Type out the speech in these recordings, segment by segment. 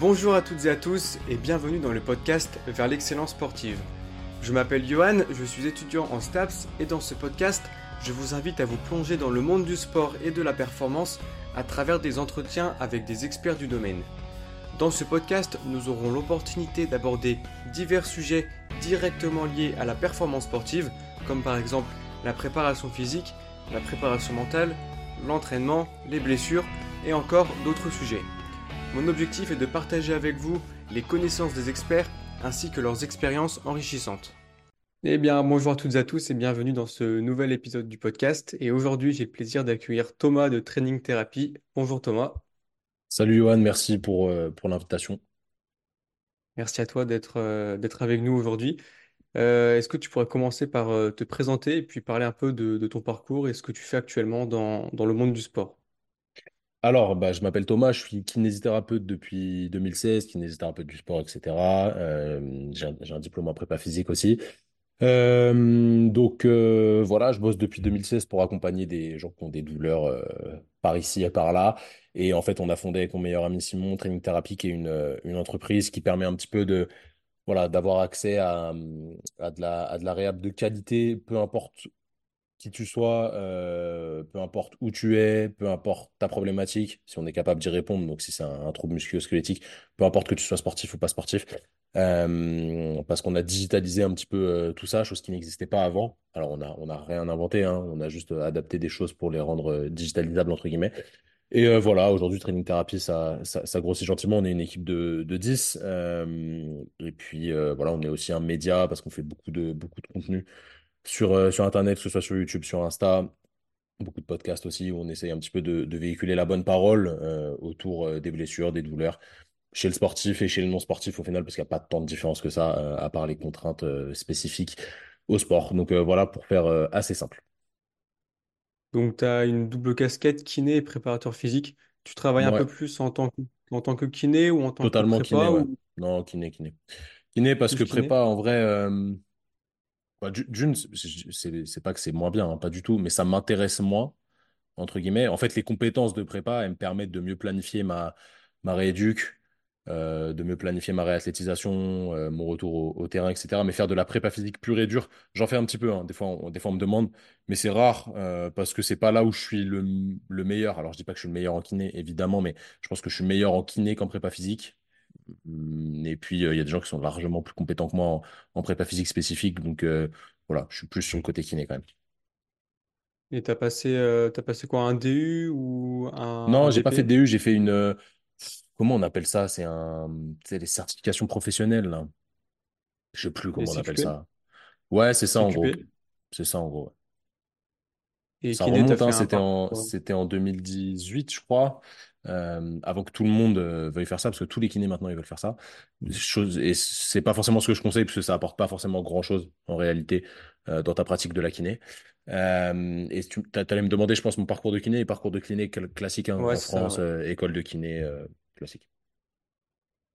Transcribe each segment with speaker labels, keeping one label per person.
Speaker 1: Bonjour à toutes et à tous et bienvenue dans le podcast Vers l'excellence sportive. Je m'appelle Johan, je suis étudiant en STAPS et dans ce podcast, je vous invite à vous plonger dans le monde du sport et de la performance à travers des entretiens avec des experts du domaine. Dans ce podcast, nous aurons l'opportunité d'aborder divers sujets directement liés à la performance sportive, comme par exemple la préparation physique, la préparation mentale, l'entraînement, les blessures et encore d'autres sujets. Mon objectif est de partager avec vous les connaissances des experts ainsi que leurs expériences enrichissantes. Eh bien, bonjour à toutes et à tous et bienvenue dans ce nouvel épisode du podcast. Et aujourd'hui, j'ai le plaisir d'accueillir Thomas de Training Therapy. Bonjour Thomas.
Speaker 2: Salut Johan, merci pour, euh, pour l'invitation.
Speaker 1: Merci à toi d'être euh, d'être avec nous aujourd'hui. Euh, est-ce que tu pourrais commencer par te présenter et puis parler un peu de, de ton parcours et ce que tu fais actuellement dans, dans le monde du sport?
Speaker 2: Alors, bah, je m'appelle Thomas, je suis kinésithérapeute depuis 2016, kinésithérapeute du sport, etc. Euh, j'ai un, diplôme en prépa physique aussi. Euh, donc euh, voilà, je bosse depuis 2016 pour accompagner des gens qui ont des douleurs par ici et par là. Et en fait, on a fondé avec mon meilleur ami Simon Training Therapy, qui est une, entreprise qui permet un petit peu de voilà d'avoir accès à, à de la à de la réhab de qualité, peu importe qui tu sois, euh, peu importe où tu es, peu importe ta problématique, si on est capable d'y répondre, donc si c'est un, un trouble musculo-squelettique, peu importe que tu sois sportif ou pas sportif, euh, parce qu'on a digitalisé un petit peu euh, tout ça, chose qui n'existait pas avant. Alors on a, on a rien inventé, hein, on a juste adapté des choses pour les rendre euh, digitalisables, entre guillemets. Et euh, voilà, aujourd'hui, Training Therapy, ça, ça, grossit gentiment. On est une équipe de, de 10. euh, et puis euh, voilà, on est aussi un média parce qu'on fait beaucoup de, beaucoup de contenu sur, euh, sur Internet, que ce soit sur YouTube, sur Insta, beaucoup de podcasts aussi, où on essaye un petit peu de, de véhiculer la bonne parole euh, autour euh, des blessures, des douleurs, chez le sportif et chez le non-sportif au final, parce qu'il n'y a pas tant de différence que ça, euh, à part les contraintes euh, spécifiques au sport. Donc euh, voilà, pour faire assez simple.
Speaker 1: Donc, tu as une double casquette kiné et préparateur physique. Tu travailles un
Speaker 2: Ouais,
Speaker 1: peu plus en tant que, en tant que kiné ou en tant que
Speaker 2: totalement kiné,
Speaker 1: prépa
Speaker 2: ouais.
Speaker 1: ou?
Speaker 2: Non, kiné, kiné. Kiné parce que
Speaker 1: kiné?
Speaker 2: prépa, en vrai, bah, du- d'une, c'est pas que c'est moins bien, hein, pas du tout, mais ça m'intéresse moins. entre guillemets. En fait, les compétences de prépa, elles me permettent de mieux planifier ma, ma rééduque, euh, de mieux planifier ma réathlétisation, euh, mon retour au, au terrain, etc. Mais faire de la prépa physique pure et dure, j'en fais un petit peu. hein. Des fois, on, des fois, on me demande, mais c'est rare euh, parce que c'est pas là où je suis le, le meilleur. Alors, je dis pas que je suis le meilleur en kiné, évidemment, mais je pense que je suis meilleur en kiné qu'en prépa physique. Hum, Et puis, il y a des gens qui sont largement plus compétents que moi en, en prépa physique spécifique. Donc, voilà, je suis plus sur le côté kiné quand même.
Speaker 1: Et tu as passé, euh, t'as passé quoi, un DU ou un, un
Speaker 2: Non, j'ai pas fait de? DU, j'ai fait une. euh, comment on appelle ça? C'est un. C'est les certifications professionnelles, là. Je sais plus comment on appelle
Speaker 1: CQP?
Speaker 2: ça. Ouais, c'est ça en gros.
Speaker 1: CQP?
Speaker 2: C'est ça en gros. ouais.
Speaker 1: Et
Speaker 2: Ça
Speaker 1: kiné,
Speaker 2: remonte, hein,
Speaker 1: fait un
Speaker 2: c'était en, c'était en 2018, je crois, euh, avant que tout le monde euh, veuille faire ça, parce que tous les kinés maintenant ils veulent faire ça. Chose, et c'est pas forcément ce que je conseille, parce que ça apporte pas forcément grand-chose en réalité euh, dans ta pratique de la kiné. Et tu allais me demander, je pense, mon parcours de kiné et parcours de kiné cl- classique hein,
Speaker 1: Ouais,
Speaker 2: en
Speaker 1: ça,
Speaker 2: France,
Speaker 1: ouais.
Speaker 2: école de kiné classique.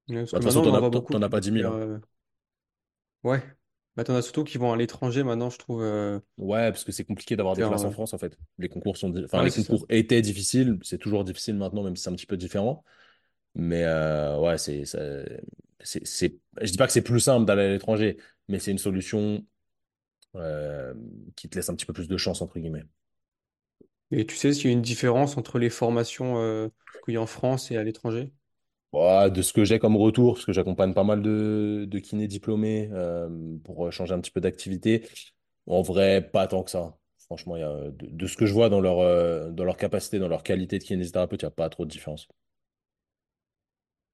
Speaker 1: Ouais, Parce
Speaker 2: Bah,
Speaker 1: que
Speaker 2: de toute façon, t'en
Speaker 1: en
Speaker 2: as, pas
Speaker 1: vont
Speaker 2: dix mille
Speaker 1: faire.
Speaker 2: hein.
Speaker 1: Ouais. Bah, t'en as surtout qui vont à l'étranger maintenant, je trouve. euh,
Speaker 2: Ouais, parce que c'est compliqué d'avoir des
Speaker 1: faire,
Speaker 2: places en
Speaker 1: euh,
Speaker 2: France, en fait. Les concours sont, di- enfin,
Speaker 1: Ouais,
Speaker 2: les
Speaker 1: c'est ça.
Speaker 2: concours étaient difficiles, c'est toujours difficile maintenant, même si c'est un petit peu différent. Mais euh, ouais, c'est, ça- c'est, c'est, je dis pas que c'est plus simple d'aller à l'étranger, mais c'est une solution euh, qui te laisse un petit peu plus de chance, entre guillemets.
Speaker 1: Et tu sais s'il y a une différence entre les formations euh, qu'il y a en France et à l'étranger?
Speaker 2: Ouais, de ce que j'ai comme retour, parce que j'accompagne pas mal de, de kinés diplômés euh, pour changer un petit peu d'activité, en vrai, pas tant que ça. Franchement, il y a, de, de ce que je vois dans leur, euh, dans leur capacité, dans leur qualité de kinésithérapeute, il n'y a pas trop de différence.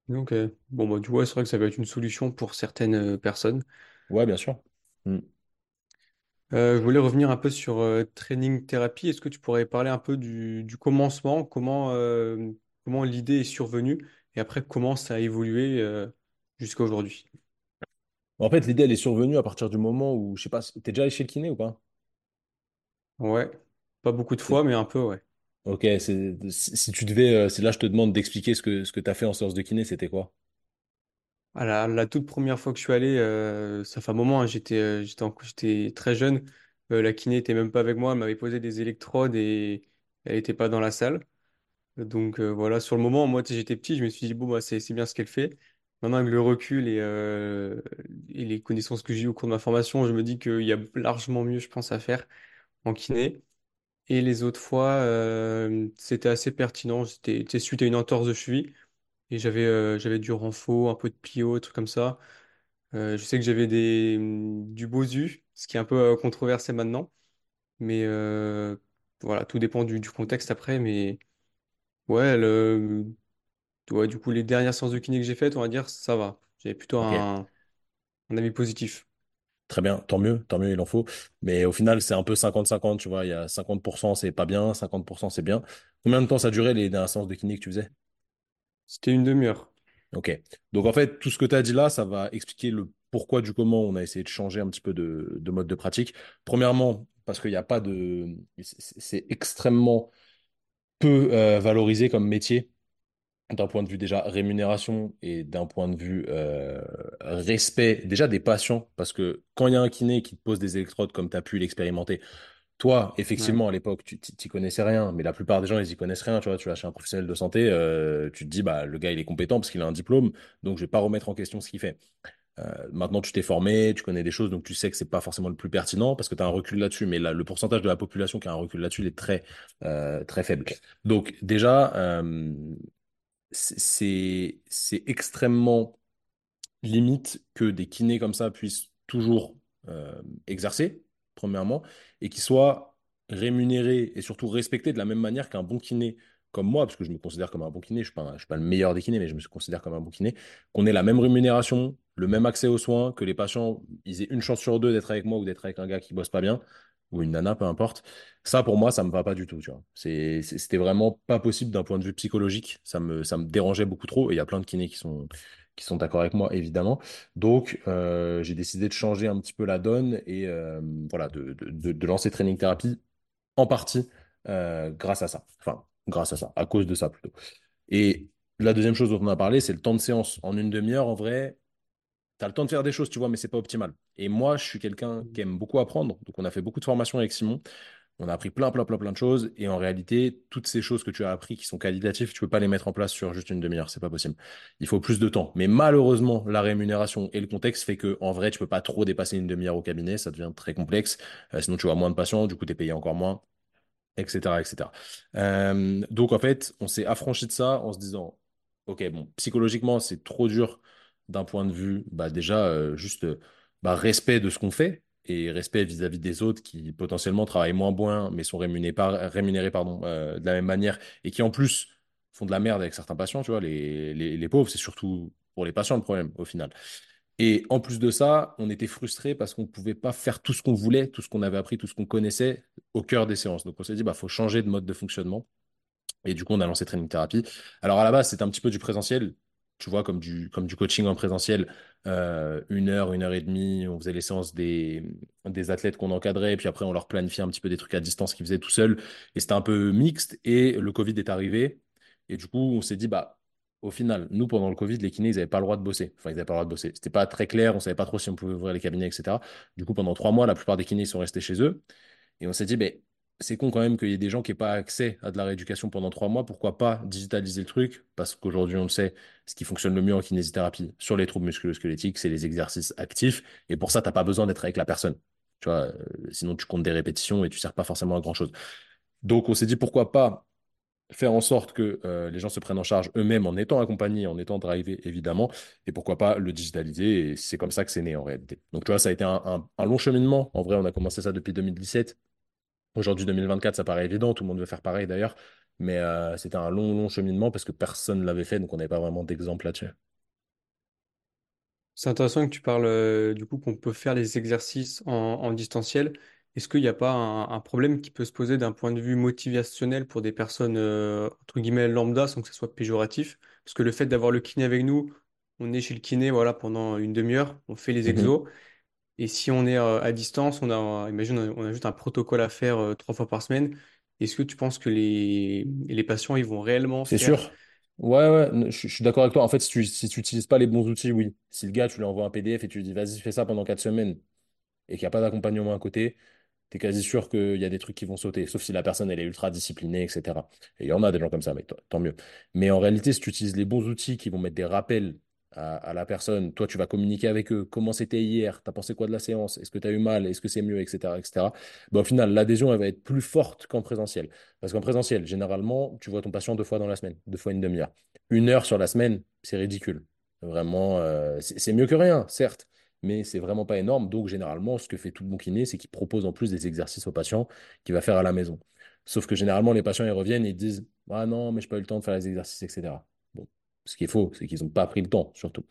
Speaker 1: Donc, euh, bon, bah, tu vois, c'est vrai que ça va être une solution pour certaines euh, personnes.
Speaker 2: Ouais, bien sûr. Mm.
Speaker 1: Euh, je voulais revenir un peu sur euh, Training Therapy. Est-ce que tu pourrais parler un peu du, du commencement, comment, euh, comment l'idée est survenue? Et après comment ça a évolué euh, jusqu'à aujourd'hui?
Speaker 2: En fait, l'idée, elle est survenue à partir du moment où, je sais pas, t'es déjà allé chez le kiné ou pas?
Speaker 1: Ouais, pas beaucoup de fois, mais un peu, ouais.
Speaker 2: Ok, c'est, si, tu devais, euh, si là je te demande d'expliquer ce que, ce que tu as fait en séance de kiné, c'était quoi?
Speaker 1: Ah, La, la toute première fois que je suis allé, euh, ça fait un moment, hein, j'étais euh, j'étais en- j'étais très jeune. Euh, la kiné était même pas avec moi, elle m'avait posé des électrodes et elle n'était pas dans la salle. Donc euh, voilà, sur le moment, moi, j'étais petit, je me suis dit, bon, bah, c'est bien ce qu'elle fait. Maintenant, avec le recul et, euh, et les connaissances que j'ai eues au cours de ma formation, je me dis qu'il y a largement mieux, je pense, à faire en kiné. Et les autres fois, euh, c'était assez pertinent. C'était suite à une entorse de cheville. Et j'avais j'avais du renfo, un peu de plio, des trucs comme ça. Je sais que j'avais des du Bosu, ce qui est un peu controversé maintenant. Mais voilà, tout dépend du, du contexte après. Mais ouais, le, ouais, du coup, les dernières séances de kiné que j'ai faites, on va dire, ça va. J'avais plutôt
Speaker 2: Ok,
Speaker 1: un, un avis positif.
Speaker 2: très bien, tant mieux, tant mieux, il en faut. Mais au final, c'est un peu cinquante-cinquante, tu vois. Il y a 50% c'est pas bien, 50% c'est bien. Combien de temps ça durait les dernières séances de kiné que tu faisais?
Speaker 1: C'était une demi-heure.
Speaker 2: Ok. Donc en fait, tout ce que tu as dit là, ça va expliquer le pourquoi du comment on a essayé de changer un petit peu de, de mode de pratique. Premièrement, parce qu'il n'y a pas de... C'est c'est extrêmement peu euh, valorisé comme métier d'un point de vue déjà rémunération et d'un point de vue euh, respect déjà des patients. Parce que quand il y a un kiné qui te pose des électrodes comme tu as pu l'expérimenter, toi,
Speaker 1: Ouais.
Speaker 2: effectivement, à l'époque, tu t'y connaissais rien, mais la plupart des gens, ils y connaissent rien. Tu vois, tu vas chez un professionnel de santé, euh, tu te dis, bah, le gars, il est compétent parce qu'il a un diplôme, donc je vais pas remettre en question ce qu'il fait. Euh, maintenant, tu t'es formé, tu connais des choses, donc tu sais que c'est pas forcément le plus pertinent parce que tu as un recul là-dessus, mais là, le pourcentage de la population qui a un recul là-dessus, il est très, euh, très faible. Donc, déjà, euh, c'est extrêmement limite que des kinés comme ça puissent toujours euh, exercer, premièrement, et qu'ils soient rémunérés et surtout respectés de la même manière qu'un bon kiné comme moi, parce que je me considère comme un bon kiné, je ne suis pas le meilleur des kinés, mais je me considère comme un bon kiné, qu'on ait la même rémunération, le même accès aux soins, que les patients ils aient une chance sur deux d'être avec moi ou d'être avec un gars qui bosse pas bien, ou une nana, peu importe. Ça, pour moi, ça me va pas du tout, tu vois. C'était vraiment pas possible d'un point de vue psychologique. Ça me, ça me dérangeait beaucoup trop. Et il y a plein de kinés qui sont, qui sont d'accord avec moi, évidemment. Donc, euh, j'ai décidé de changer un petit peu la donne et euh, voilà, de, de, de- de lancer Training Therapy en partie euh, grâce à ça. Enfin, grâce à ça, à cause de ça plutôt. Et la deuxième chose dont on a parlé, c'est le temps de séance. En une demi-heure, en vrai, tu as le temps de faire des choses, tu vois, mais c'est pas optimal. Et moi, je suis quelqu'un qui aime beaucoup apprendre. Donc, on a fait beaucoup de formations avec Simon. On a appris plein, plein, plein, plein de choses. Et en réalité, toutes ces choses que tu as appris qui sont qualitatives, tu peux pas les mettre en place sur juste une demi-heure. C'est pas possible. Il faut plus de temps. Mais malheureusement, la rémunération et le contexte fait que, en vrai, tu peux pas trop dépasser une demi-heure au cabinet. Ça devient très complexe. Euh, sinon, tu vois moins de patients. Du coup, tu es payé encore moins etc., etc. Euh, donc en fait, on s'est affranchi de ça en se disant, ok, bon, psychologiquement, c'est trop dur d'un point de vue, bah déjà, euh, juste euh, bah, respect de ce qu'on fait et respect vis-à-vis des autres qui potentiellement travaillent moins bien, mais sont rémunérés, euh, de la même manière et qui en plus font de la merde avec certains patients, tu vois, les, les, les pauvres, c'est surtout pour les patients le problème au final. Et en plus de ça, on était frustrés parce qu'on ne pouvait pas faire tout ce qu'on voulait, tout ce qu'on avait appris, tout ce qu'on connaissait au cœur des séances. Donc on s'est dit, bah, faut changer de mode de fonctionnement. Et du coup, on a lancé Training Therapy. Alors à la base, c'était un petit peu du présentiel, tu vois, comme du, comme du coaching en présentiel, euh, une heure, une heure et demie. On faisait les séances des, des athlètes qu'on encadrait, puis après, on leur planifiait un petit peu des trucs à distance qu'ils faisaient tout seuls. Et c'était un peu mixte. Et le Covid est arrivé. Et du coup, on s'est dit, bah, au final, nous, pendant le Covid, les kinés, ils n'avaient pas le droit de bosser. Enfin, ils n'avaient pas le droit de bosser. C'était pas très clair, on savait pas trop si on pouvait ouvrir les cabinets, etc. Du coup, pendant trois mois, la plupart des kinés sont restés chez eux. Et on s'est dit, ben, c'est con quand même qu'il y ait des gens qui n'aient pas accès à de la rééducation pendant trois mois. Pourquoi pas digitaliser le truc? Parce qu'aujourd'hui, on le sait, ce qui fonctionne le mieux en kinésithérapie sur les troubles musculo-squelettiques, c'est les exercices actifs. Et pour ça, tu n'as pas besoin d'être avec la personne. Tu vois, euh, sinon, tu comptes des répétitions et tu ne sers pas forcément à grand-chose. Donc, on s'est dit, pourquoi pas faire en sorte que euh, les gens se prennent en charge eux-mêmes en étant accompagnés, en étant drivés, évidemment, et pourquoi pas le digitaliser. Et c'est comme ça que c'est né en réalité. Donc, tu vois, ça a été un, long cheminement. En vrai, on a commencé ça depuis 2017. Aujourd'hui, 2024, ça paraît évident, tout le monde veut faire pareil d'ailleurs, mais euh, c'était un long, long cheminement parce que personne ne l'avait fait, donc on n'avait pas vraiment d'exemple là-dessus.
Speaker 1: C'est intéressant que tu parles euh, du coup qu'on peut faire les exercices en, en distanciel. Est-ce qu'il n'y a pas un, un problème qui peut se poser d'un point de vue motivationnel pour des personnes euh, entre guillemets lambda sans que ce soit péjoratif? Parce que le fait d'avoir le kiné avec nous, on est chez le kiné voilà pendant une demi-heure, on fait les
Speaker 2: Mhm.
Speaker 1: exos. Et si on est euh, à distance, on a, imagine, on a juste un protocole à faire euh, trois fois par semaine. Est-ce que tu penses que les, les patients ils vont réellement
Speaker 2: C'est
Speaker 1: faire?
Speaker 2: sûr. Ouais, ouais, je suis d'accord avec toi. En fait, si tu si tu n'utilises pas les bons outils, oui. Si le gars, tu lui envoies un PDF et tu lui dis, vas-y, fais ça pendant quatre semaines et qu'il n'y a pas d'accompagnement à côté, tu es quasi sûr qu'il y a des trucs qui vont sauter, sauf si la personne elle est ultra disciplinée, etc. Et il y en a des gens comme ça, mais tant mieux. Mais en réalité, si tu utilises les bons outils qui vont mettre des rappels à, la personne, toi tu vas communiquer avec eux, comment c'était hier, tu as pensé quoi de la séance, est-ce que tu as eu mal, est-ce que c'est mieux, etc. etc. Bah, au final, l'adhésion elle va être plus forte qu'en présentiel. Parce qu'en présentiel, généralement, tu vois ton patient deux fois dans la semaine, deux fois une demi-heure. Une heure sur la semaine, c'est ridicule. Vraiment, euh, c'est mieux que rien, certes mais c'est vraiment pas énorme. Donc, généralement, ce que fait tout bon kiné, c'est qu'il propose en plus des exercices aux patients qu'il va faire à la maison. Sauf que généralement, les patients, ils reviennent et ils disent Ah non, mais je n'ai pas eu le temps de faire les exercices, etc. Ce qui est faux, c'est qu'ils n'ont pas pris le temps, surtout.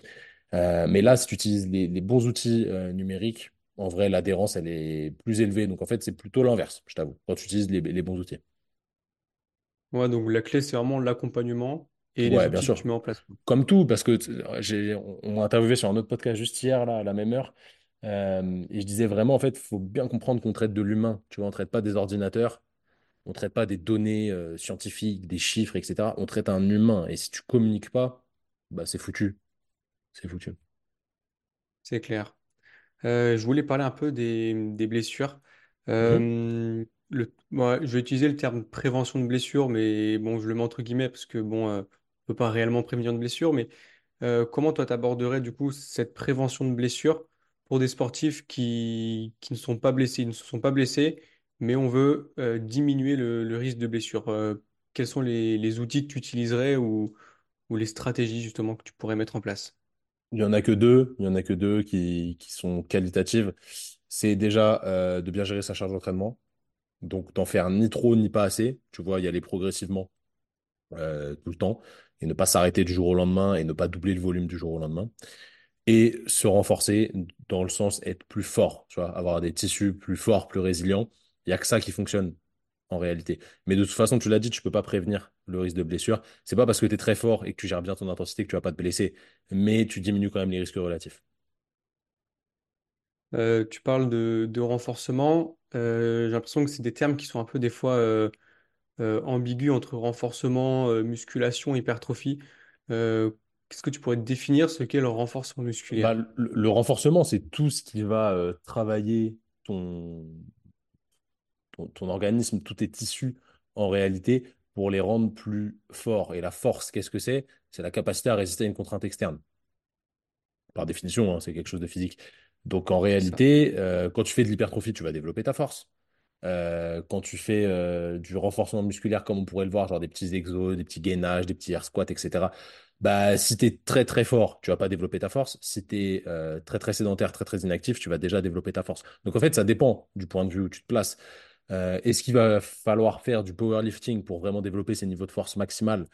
Speaker 2: Euh, mais là, si tu utilises les, bons outils euh, numériques, en vrai, l'adhérence, elle est plus élevée. Donc, en fait, c'est plutôt l'inverse, je t'avoue, quand tu utilises les, bons outils.
Speaker 1: Ouais, donc la clé, c'est vraiment l'accompagnement et les
Speaker 2: ouais,
Speaker 1: outils
Speaker 2: bien sûr.
Speaker 1: que tu mets en place.
Speaker 2: Comme tout, parce que on m'a interviewé sur un autre podcast juste hier, là, à la même heure. Euh, et je disais vraiment, en fait, il faut bien comprendre qu'on traite de l'humain. Tu vois, on ne traite pas des ordinateurs, on ne traite pas des données euh, scientifiques, des chiffres, etc. On traite un humain. Et si tu communiques pas, bah, c'est foutu. C'est foutu.
Speaker 1: C'est clair. Euh, je voulais parler un peu des, blessures.
Speaker 2: Mhm.
Speaker 1: le, je vais utiliser le terme prévention de blessures, mais bon, je le mets entre guillemets parce que bon, on ne peut pas réellement prévenir de blessures. Mais comment toi, tu aborderais du coup cette prévention de blessures pour des sportifs qui, qui ne sont pas blessés, ils ne se sont pas blessés, mais on veut euh, diminuer le, risque de blessure. Euh, quels sont les, outils que tu utiliserais ou, les stratégies justement que tu pourrais mettre en place?
Speaker 2: Il n'y en a que deux, il y en a que deux qui, qui sont qualitatives. C'est déjà euh, de bien gérer sa charge d'entraînement. Donc, d'en faire ni trop ni pas assez. Tu vois, y aller progressivement tout le temps et ne pas s'arrêter du jour au lendemain et ne pas doubler le volume du jour au lendemain et se renforcer dans le sens être plus fort, tu vois, avoir des tissus plus forts, plus résilients. Il n'y a que ça qui fonctionne en réalité. Mais de toute façon, tu l'as dit, tu peux pas prévenir le risque de blessure. C'est pas parce que tu es très fort et que tu gères bien ton intensité que tu vas pas te blesser, mais tu diminues quand même les risques relatifs.
Speaker 1: Euh, tu parles de, de renforcement. Euh, j'ai l'impression que c'est des termes qui sont un peu des fois euh, ambigus entre renforcement, musculation, hypertrophie. Qu'est-ce que tu pourrais définir ce qu'est le renforcement
Speaker 2: Bah,
Speaker 1: musculaire?
Speaker 2: le, le renforcement, c'est tout ce qui va euh, travailler ton, ton, ton organisme, tous tes tissus en réalité pour les rendre plus forts. Et la force, qu'est-ce que c'est? C'est la capacité à résister à une contrainte externe. Par définition, hein, c'est quelque chose de physique. Donc en réalité, euh, quand tu fais de l'hypertrophie, tu vas développer ta force. Euh, quand tu fais euh, du renforcement musculaire, comme on pourrait le voir, genre des petits exos, des petits gainages, des petits air squats, etc., bah, si tu es très très fort, tu vas pas développer ta force. Si tu es euh, très très sédentaire, très très inactif, tu vas déjà développer ta force. Donc en fait, ça dépend du point de vue où tu te places. Est-ce qu'il va falloir faire du powerlifting pour vraiment développer ses niveaux de force maximale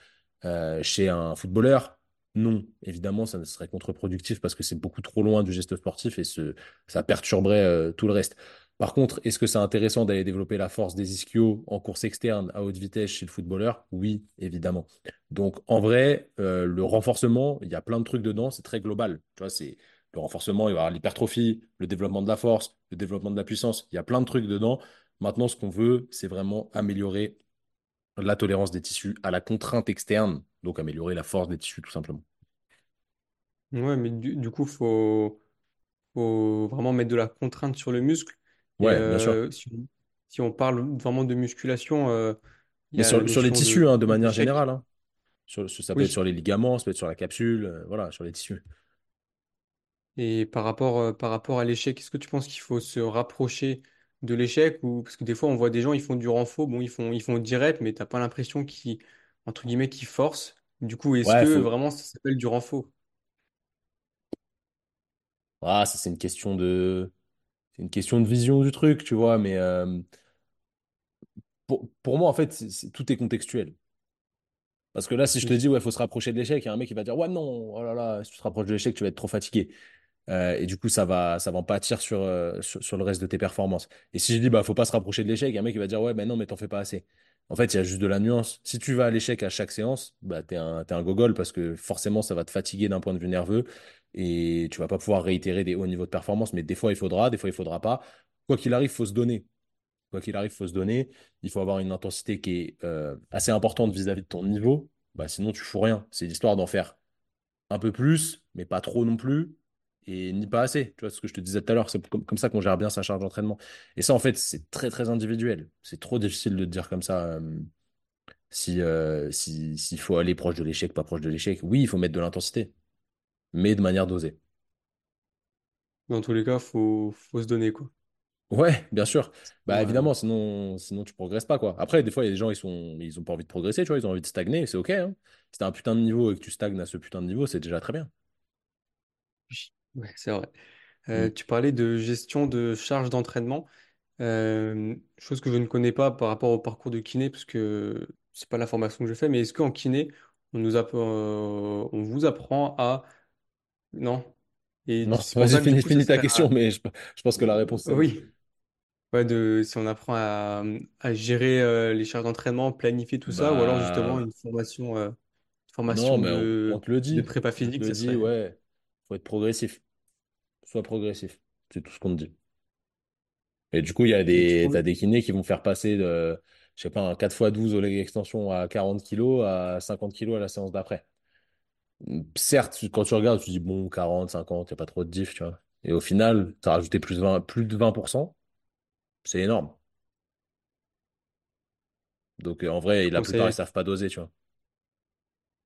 Speaker 2: chez un footballeur? Non, évidemment, ça serait contre-productif parce que c'est beaucoup trop loin du geste sportif et ça perturberait tout le reste. Par contre, est-ce que c'est intéressant d'aller développer la force des ischios en course externe à haute vitesse chez le footballeur? Oui, évidemment. Donc, en vrai, euh, le renforcement, il y a plein de trucs dedans, c'est très global. Tu vois, c'est le renforcement, il va y avoir l'hypertrophie, le développement de la force, le développement de la puissance. Il y a plein de trucs dedans. Maintenant, ce qu'on veut, c'est vraiment améliorer la tolérance des tissus à la contrainte externe, donc améliorer la force des tissus, tout simplement.
Speaker 1: Ouais, mais du, du coup, faut, faut vraiment mettre de la contrainte sur le muscle.
Speaker 2: Ouais, bien sûr.
Speaker 1: euh, si on, si on parle vraiment de musculation, euh, il
Speaker 2: Mais sur, sur les
Speaker 1: notion de
Speaker 2: tissus, hein, de manière générale, hein. Sur- ça peut être sur les ligaments, ça peut être sur la capsule, euh, voilà, sur les tissus.
Speaker 1: Et par rapport, par rapport à l'échec, est-ce que tu penses qu'il faut se rapprocher de l'échec ou parce que des fois on voit des gens ils font du renfort, bon ils font ils font direct, mais t'as pas l'impression qu'ils entre guillemets qu'ils forcent. Du coup, est-ce
Speaker 2: Ouais,
Speaker 1: que
Speaker 2: faut...
Speaker 1: vraiment ça s'appelle du renfort?
Speaker 2: ah, ça, c'est une question de... c'est une question de vision du truc, tu vois, mais euh, pour, pour moi, en fait, c'est- c'est- tout est contextuel. Parce que là, si je te dis, ouais, il faut se rapprocher de l'échec, il y a un mec qui va dire, ouais, non, oh là là, si tu te rapproches de l'échec, tu vas être trop fatigué. Euh, et du coup, ça va, ça va en pâtir sur, euh, sur, sur le reste de tes performances. Et si je dis, bah, faut pas se rapprocher de l'échec, il y a un mec qui va dire, ouais, mais non, mais t'en fais pas assez. En fait, il y a juste de la nuance. Si tu vas à l'échec à chaque séance, bah, t'es un, t'es un gogol parce que forcément, ça va te fatiguer d'un point de vue nerveux et tu vas pas pouvoir réitérer des hauts niveaux de performance. Mais des fois, il faudra, des fois, il faudra pas. Quoi qu'il arrive, faut se donner. Quoi qu'il arrive, faut se donner. Il faut avoir une intensité qui est euh, assez importante vis-à-vis de ton niveau. Bah, sinon, tu fous rien. C'est l'histoire d'en faire un peu plus, mais pas trop non plus et ni pas assez. Tu vois ce que je te disais tout à l'heure, c'est comme, comme ça qu'on gère bien sa charge d'entraînement. Et ça, en fait, c'est très, très individuel. C'est trop difficile de te dire comme ça euh, si, euh, si, s'il faut aller proche de l'échec, pas proche de l'échec. Oui, il faut mettre de l'intensité, mais de manière dosée.
Speaker 1: Dans tous les cas, faut, faut se donner, quoi.
Speaker 2: Ouais, bien sûr. Bah
Speaker 1: Ouais.
Speaker 2: évidemment, sinon, sinon tu progresses pas, quoi. Après, des fois, il y a des gens, ils sont, ils ont pas envie de progresser, tu vois, ils ont envie de stagner, c'est OK, hein. Si t'as un putain de niveau et que tu stagnes à ce putain de niveau, c'est déjà très bien.
Speaker 1: Ouais, c'est vrai.
Speaker 2: Mm.
Speaker 1: Euh, tu parlais de gestion de charge d'entraînement, euh, chose que je ne connais pas par rapport au parcours de kiné, parce que c'est pas la formation que je fais, mais est-ce qu'en kiné, on nous apprend, euh, on vous apprend à... Non? Et
Speaker 2: Non,
Speaker 1: c'est pour
Speaker 2: vas-y,
Speaker 1: ça que du
Speaker 2: finis,
Speaker 1: coup, ça
Speaker 2: finis ta
Speaker 1: serait
Speaker 2: question,
Speaker 1: à...
Speaker 2: mais je, je pense que la réponse, c'est oui.
Speaker 1: Oui, ouais, de, si on apprend à, à gérer euh, les charges d'entraînement, planifier tout ça, ou alors justement
Speaker 2: Bah,
Speaker 1: une formation, euh,
Speaker 2: non,
Speaker 1: formation
Speaker 2: mais on, on
Speaker 1: de,
Speaker 2: te le
Speaker 1: de
Speaker 2: dit.
Speaker 1: prépa
Speaker 2: On te
Speaker 1: physique,
Speaker 2: le
Speaker 1: ça
Speaker 2: dit,
Speaker 1: serait...
Speaker 2: ouais. Faut être progressif. Sois progressif. C'est tout ce qu'on te dit. Et du coup, il y a des,
Speaker 1: trouves...
Speaker 2: t'as des kinés qui vont faire passer de, je sais pas, un 4 x 12 au leg extension à 40 kilos à 50 kilos à la séance d'après. Certes, quand tu regardes, tu dis bon, 40, 50, il n'y a pas trop de diff, tu vois. Et au final, tu as rajouté plus de 20, plus de 20%, c'est énorme. Donc, en vrai, la plupart, ils
Speaker 1: conseilles
Speaker 2: savent pas doser, tu vois.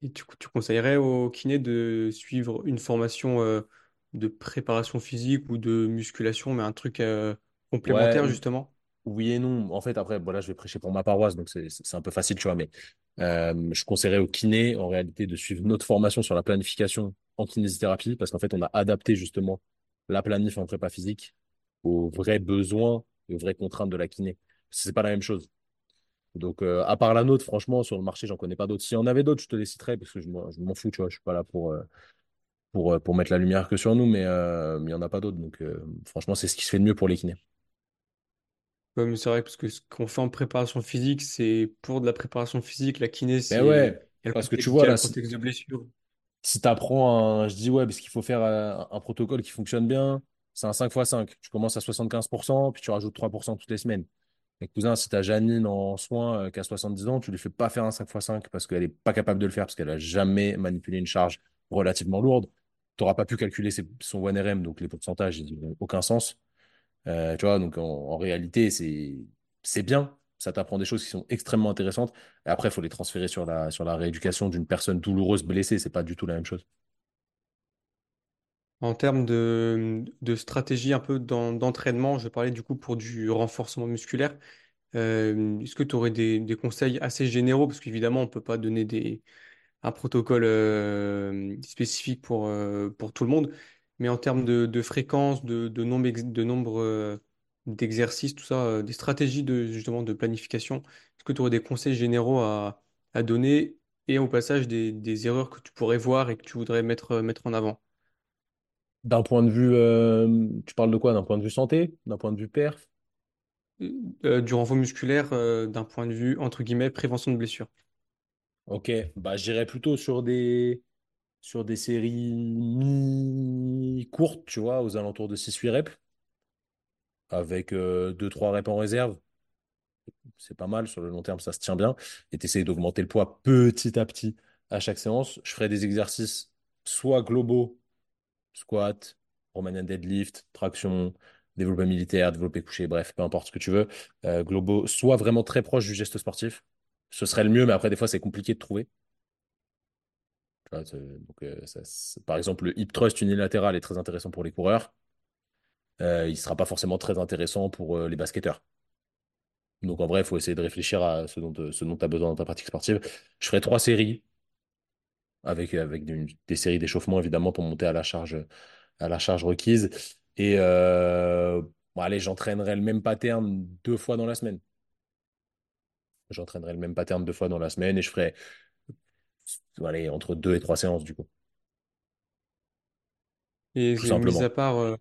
Speaker 1: Et tu, tu conseillerais au kiné de suivre une formation euh, de préparation physique ou de musculation, mais un truc euh,
Speaker 2: Ouais,
Speaker 1: complémentaire justement?
Speaker 2: Oui et non. En fait, après, voilà, je vais prêcher pour ma paroisse, donc c'est c'est un peu facile, tu vois. Mais euh, je conseillerais au kiné, en réalité, de suivre notre formation sur la planification en kinésithérapie, parce qu'en fait, on a adapté justement la planif en prépa physique aux vrais besoins et aux vraies contraintes de la kiné. C'est pas la même chose. Donc, euh, à part la nôtre, franchement, sur le marché, j'en connais pas d'autres. S'il y en avait d'autres, je te les citerais, parce que je m'en fous, tu vois. Je suis pas là pour, euh, pour, euh, pour mettre la lumière que sur nous, mais euh, il y en a pas d'autres. Donc, franchement, c'est ce qui se fait de mieux pour les kinés.
Speaker 1: Ouais, mais c'est vrai parce que ce qu'on fait en préparation physique, c'est pour de la préparation physique. La kiné,
Speaker 2: Ben
Speaker 1: c'est
Speaker 2: ouais, parce que tu vois,
Speaker 1: le
Speaker 2: là, si,
Speaker 1: contexte de blessure.
Speaker 2: Si tu apprends un, je dis ouais, parce qu'il faut faire euh, un, protocole qui fonctionne bien, c'est un 5 x 5. Tu commences à 75%, puis tu rajoutes 3% toutes les semaines. Et cousin, si tu as Janine en soins qui a 70 ans, tu lui fais pas faire un 5 x 5 parce qu'elle est pas capable de le faire, parce qu'elle a jamais manipulé une charge relativement lourde. Tu n'auras pas pu calculer son 1RM, donc les pourcentages, n'ont aucun sens. Euh, tu vois, donc en, réalité, c'est bien. Ça t'apprend des choses qui sont extrêmement intéressantes. Et après, il faut les transférer sur la, sur la rééducation d'une personne douloureuse blessée. C'est pas du tout la même chose.
Speaker 1: En termes de, stratégie un peu d'en- d'entraînement, je parlais du coup pour du renforcement musculaire. Euh, est-ce que tu aurais des, conseils assez généraux? Parce qu'évidemment, on peut pas donner des un protocole euh, spécifique pour, euh, pour tout le monde. Mais en termes de, fréquence, de, nombre, de nombre d'exercices, tout ça, des stratégies de, justement de planification, est-ce que tu aurais des conseils généraux à, à donner? Et au passage des, des erreurs que tu pourrais voir et que tu voudrais mettre, mettre en avant?
Speaker 2: D'un point de vue, euh, tu parles de quoi? D'un point de vue santé? D'un point de vue perf?
Speaker 1: Euh, du renfort musculaire euh, d'un point de vue, entre guillemets, prévention de blessures.
Speaker 2: Ok, bah j'irais plutôt sur des sur des séries mi-courtes, tu vois, aux alentours de six huit reps, avec euh, 2-3 reps en réserve. C'est pas mal, sur le long terme, ça se tient bien. Et tu d'augmenter le poids petit à petit à chaque séance. Je ferai des exercices soit globaux, squat, Romanian deadlift, traction, développé militaire, développé couché, bref, peu importe ce que tu veux, euh, globaux, soit vraiment très proche du geste sportif. Ce serait le mieux, mais après, des fois, c'est compliqué de trouver. Euh, par exemple, le hip thrust unilatéral est très intéressant pour les coureurs. Euh, il ne sera pas forcément très intéressant pour euh, les basketteurs. Donc, en vrai, il faut essayer de réfléchir à ce dont tu as besoin dans ta pratique sportive. Je ferai trois séries avec, avec des, des séries d'échauffement, évidemment, pour monter à la charge, à la charge requise. Et euh, bon, allez, j'entraînerai le même pattern deux fois dans la semaine. J'entraînerai le même pattern deux fois dans la semaine et je ferai allez, entre deux et trois séances, du coup,
Speaker 1: Et
Speaker 2: tout
Speaker 1: mis à
Speaker 2: simplement.
Speaker 1: part, euh,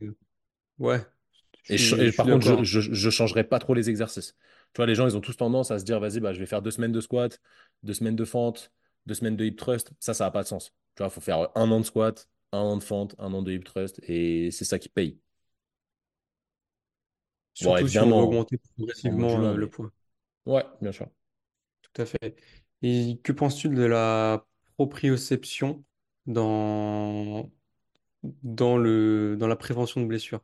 Speaker 1: ouais,
Speaker 2: Et, je- et par contre, je, je changerai pas trop les exercices. Tu vois, les gens, ils ont tous tendance à se dire, vas-y, bah, je vais faire deux semaines de squat, deux semaines de fente, deux semaines de hip thrust. Ça, ça n'a pas de sens. Tu vois, il faut faire un an de squat, un an de fente, un an de hip thrust et c'est ça qui paye. Bon,
Speaker 1: Surtout si on augmenter
Speaker 2: en
Speaker 1: progressivement euh, le poids.
Speaker 2: ouais, bien sûr.
Speaker 1: Tout à fait. Et que penses-tu de la proprioception dans, dans le, dans la prévention de blessures?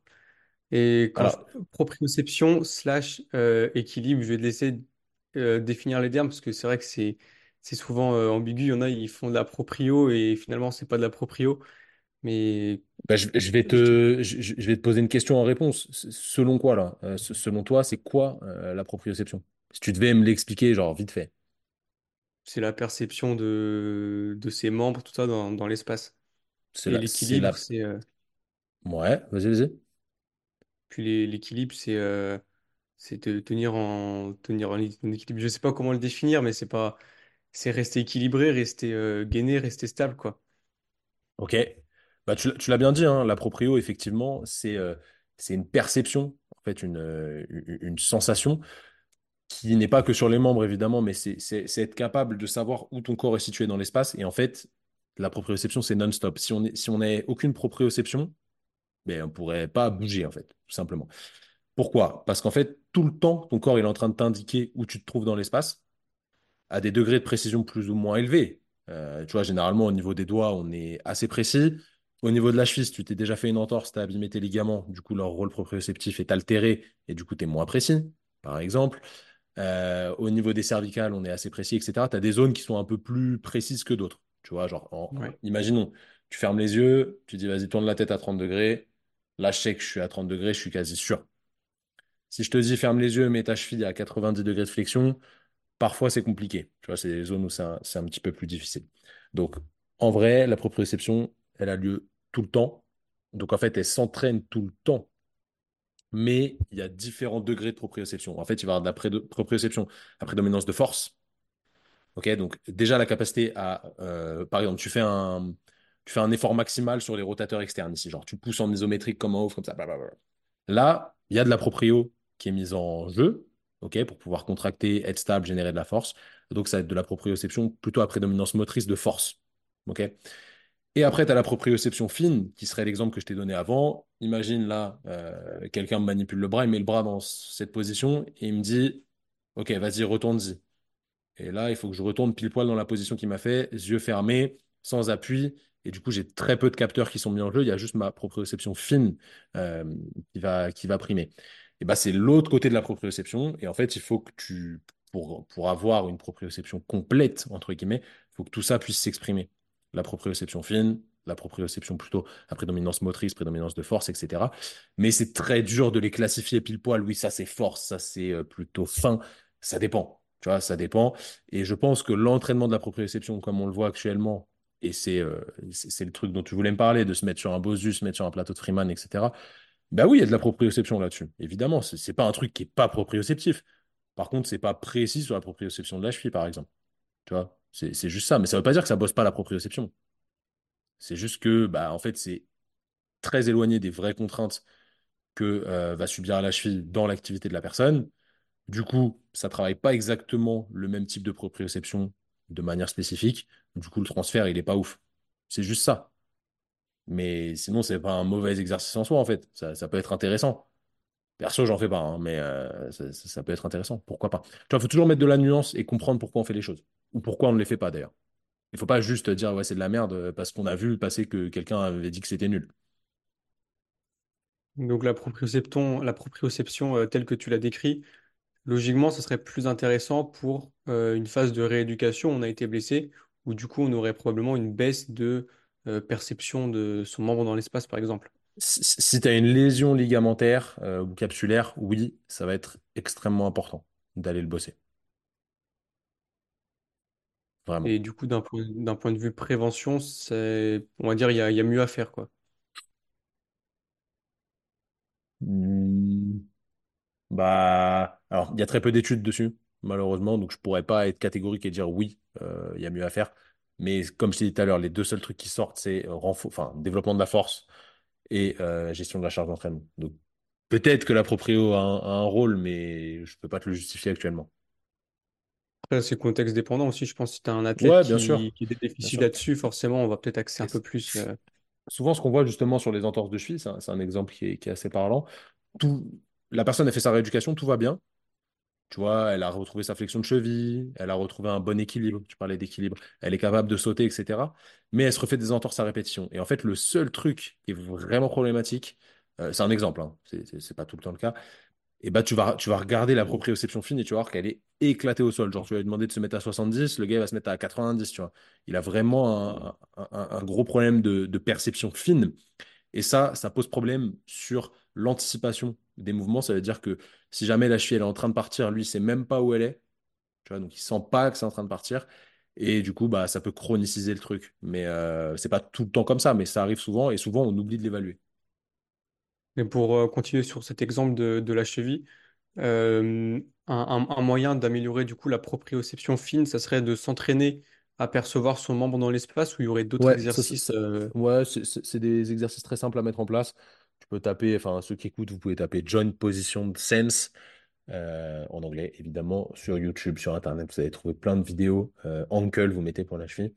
Speaker 1: Et quand je,
Speaker 2: Alors,
Speaker 1: proprioception slash euh, équilibre, je vais te laisser euh, définir les termes parce que c'est vrai que c'est c'est souvent euh, ambigu. Il y en a, ils font de la proprio et finalement, c'est pas de la proprio. Mais
Speaker 2: bah, je, je vais
Speaker 1: je te-
Speaker 2: te, je, je vais te poser une question en réponse. Selon quoi, là? Euh, selon toi, c'est quoi euh, la proprioception? Si tu devais me l'expliquer, genre, vite fait.
Speaker 1: c'est la perception de, de ses membres, tout ça dans, dans l'espace.
Speaker 2: C'est
Speaker 1: Et
Speaker 2: la, c'est
Speaker 1: l'équilibre,
Speaker 2: la...
Speaker 1: c'est euh,
Speaker 2: Ouais, vas-y, vas-y.
Speaker 1: puis les- l'équilibre, c'est euh, c'est de tenir en tenir en, en équilibre. Je sais pas comment le définir, mais c'est pas c'est rester équilibré, rester euh, gainé, rester stable, quoi.
Speaker 2: Ok. Bah, tu, l'as bien dit, hein, la proprio, effectivement, c'est euh, une perception, en fait, une, euh, une sensation qui n'est pas que sur les membres, évidemment, mais c'est être capable de savoir où ton corps est situé dans l'espace. Et en fait, la proprioception, c'est non-stop. Si on est, si n'a aucune proprioception, ben, on ne pourrait pas bouger, en fait, tout simplement. Pourquoi? Parce qu'en fait, tout le temps, ton corps il est en train de t'indiquer où tu te trouves dans l'espace, à des degrés de précision plus ou moins élevés. Euh, tu vois, généralement, au niveau des doigts, on est assez précis. Au niveau de la cheville, si tu t'es déjà fait une entorse, tu as abîmé tes ligaments, du coup, leur rôle proprioceptif est altéré et du coup, tu es moins précis, par exemple. Euh, au niveau des cervicales, on est assez précis, etc. Tu as des zones qui sont un peu plus précises que d'autres. Tu vois, genre, en- en-
Speaker 1: Ouais.
Speaker 2: imaginons, tu fermes les yeux, tu dis, vas-y, tourne la tête à 30 degrés. Là, je sais que je suis à 30 degrés, je suis quasi sûr. Si je te dis, ferme les yeux, mets ta cheville à 90 degrés de flexion, parfois c'est compliqué. Tu vois, c'est des zones où c'est un, petit peu plus difficile. Donc, en vrai, la proprioception, elle a lieu tout le temps. Donc, en fait, elle s'entraîne tout le temps mais il y a différents degrés de proprioception. En fait, il va y avoir de la proprioception à prédominance de force. Ok, donc déjà la capacité à, euh, par exemple, tu fais un, tu fais un effort maximal sur les rotateurs externes ici, genre tu pousses en isométrique comme en off, comme ça. Là, il y a de la proprio qui est mise en jeu, ok, pour pouvoir contracter, être stable, générer de la force. Donc ça va être de la proprioception plutôt à prédominance motrice de force. Ok. Et après, tu as la proprioception fine, qui serait l'exemple que je t'ai donné avant. Imagine là, euh, quelqu'un me manipule le bras, il met le bras dans cette position et il me dit, OK, vas-y, retourne-y. Et là, il faut que je retourne pile poil dans la position qu'il m'a fait, yeux fermés, sans appui. Et du coup, j'ai très peu de capteurs qui sont mis en jeu. Il y a juste ma proprioception fine euh, qui va, qui va primer. Et bah, c'est l'autre côté de la proprioception. Et en fait, il faut que tu, pour, pour avoir une proprioception complète, entre guillemets, il faut que tout ça puisse s'exprimer. La proprioception fine, la proprioception plutôt à prédominance motrice, prédominance de force, etc. Mais c'est très dur de les classifier pile poil. Oui, ça c'est force, ça c'est euh, plutôt fin. Ça dépend. Tu vois, ça dépend. Et je pense que l'entraînement de la proprioception, comme on le voit actuellement, et c'est euh, le truc dont tu voulais me parler, de se mettre sur un Bosus, se mettre sur un plateau de Freeman, etc. Bah oui, il y a de la proprioception là-dessus. Évidemment, c'est c'est pas un truc qui est pas proprioceptif. Par contre, c'est pas précis sur la proprioception de la cheville, par exemple. Tu vois, c'est juste ça. Mais ça veut pas dire que ça bosse pas la proprioception. C'est juste que, bah, en fait, c'est très éloigné des vraies contraintes que euh, va subir la cheville dans l'activité de la personne. Du coup, ça travaille pas exactement le même type de proprioception de manière spécifique. Du coup, le transfert, il est pas ouf. C'est juste ça. Mais sinon, c'est pas un mauvais exercice en soi, en fait. Ça, ça peut être intéressant. Perso, j'en fais pas, hein, mais euh, ça, ça- ça peut être intéressant. Pourquoi pas? Tu vois, il faut toujours mettre de la nuance et comprendre pourquoi on fait les choses. Ou pourquoi on ne les fait pas, d'ailleurs. Il faut pas juste dire, ouais, c'est de la merde euh, parce qu'on a vu passer que quelqu'un avait dit que c'était nul.
Speaker 1: Donc la proprioception, la proprioception euh, telle que tu l'as décrit, logiquement, ce serait plus intéressant pour une phase de rééducation. On a été blessé, où du coup, on aurait probablement une baisse de perception de son membre dans l'espace, par exemple.
Speaker 2: Si, tu as une lésion ligamentaire euh, ou capsulaire, oui, ça va être extrêmement important d'aller le bosser. Vraiment.
Speaker 1: Et du coup, d'un point, d'un point de vue prévention, c'est, on va dire, il y a, il y a mieux à faire, quoi.
Speaker 2: Hmm, Bah, alors, il y a très peu d'études dessus, malheureusement, donc je pourrais pas être catégorique et dire oui, euh, il y a mieux à faire. Mais comme je t'ai dit tout à l'heure, les deux seuls trucs qui sortent, c'est euh, enfin, développement de la force et euh, gestion de la charge d'entraînement. Donc, peut-être que la proprio a un, a un rôle, mais je peux pas te le justifier actuellement.
Speaker 1: Après, c'est contexte dépendant aussi. Je pense que si tu as un athlète
Speaker 2: Ouais, bien sûr,
Speaker 1: qui, qui a des
Speaker 2: bien
Speaker 1: déficits
Speaker 2: sûr.
Speaker 1: là-dessus, forcément, on va peut-être axer un peu plus. euh,
Speaker 2: souvent, ce qu'on voit justement sur les entorses de cheville, c'est un, c'est un exemple qui est, qui est assez parlant. Tout, la personne a fait sa rééducation, tout va bien. Tu vois, elle a retrouvé sa flexion de cheville, elle a retrouvé un bon équilibre. Tu parlais d'équilibre. Elle est capable de sauter, etc. Mais elle se refait des entorses à répétition. Et en fait, le seul truc qui est vraiment problématique, euh, c'est un exemple, hein, c'est pas tout le temps le cas, et bah tu vas, tu vas regarder la proprioception fine et tu vas voir qu'elle est éclatée au sol. Genre, tu vas lui demander de se mettre à 70, le gars va se mettre à 90, tu vois. Il a vraiment un, gros problème de perception fine. Et ça, ça pose problème sur l'anticipation des mouvements. Ça veut dire que si jamais la cheville elle est en train de partir, lui, il sait même pas où elle est. Tu vois, donc il sent pas que c'est en train de partir. Et du coup, bah, ça peut chroniciser le truc. Mais euh, c'est pas tout le temps comme ça, mais ça arrive souvent et souvent on oublie de l'évaluer.
Speaker 1: Et pour euh, continuer sur cet exemple de, de la cheville, euh, un, un- un moyen d'améliorer du coup la proprioception fine, ça serait de s'entraîner à percevoir son membre dans l'espace où il y aurait d'autres
Speaker 2: Ouais, ça, ça-
Speaker 1: exercices.
Speaker 2: ça-
Speaker 1: euh,
Speaker 2: ouais, c'est des exercices très simples à mettre en place. Tu peux taper, enfin, ceux qui écoutent, vous pouvez taper Joint Position Sense euh, en anglais, évidemment, sur YouTube, sur Internet. Vous allez trouver plein de vidéos. Euh, ankle, vous mettez pour la cheville.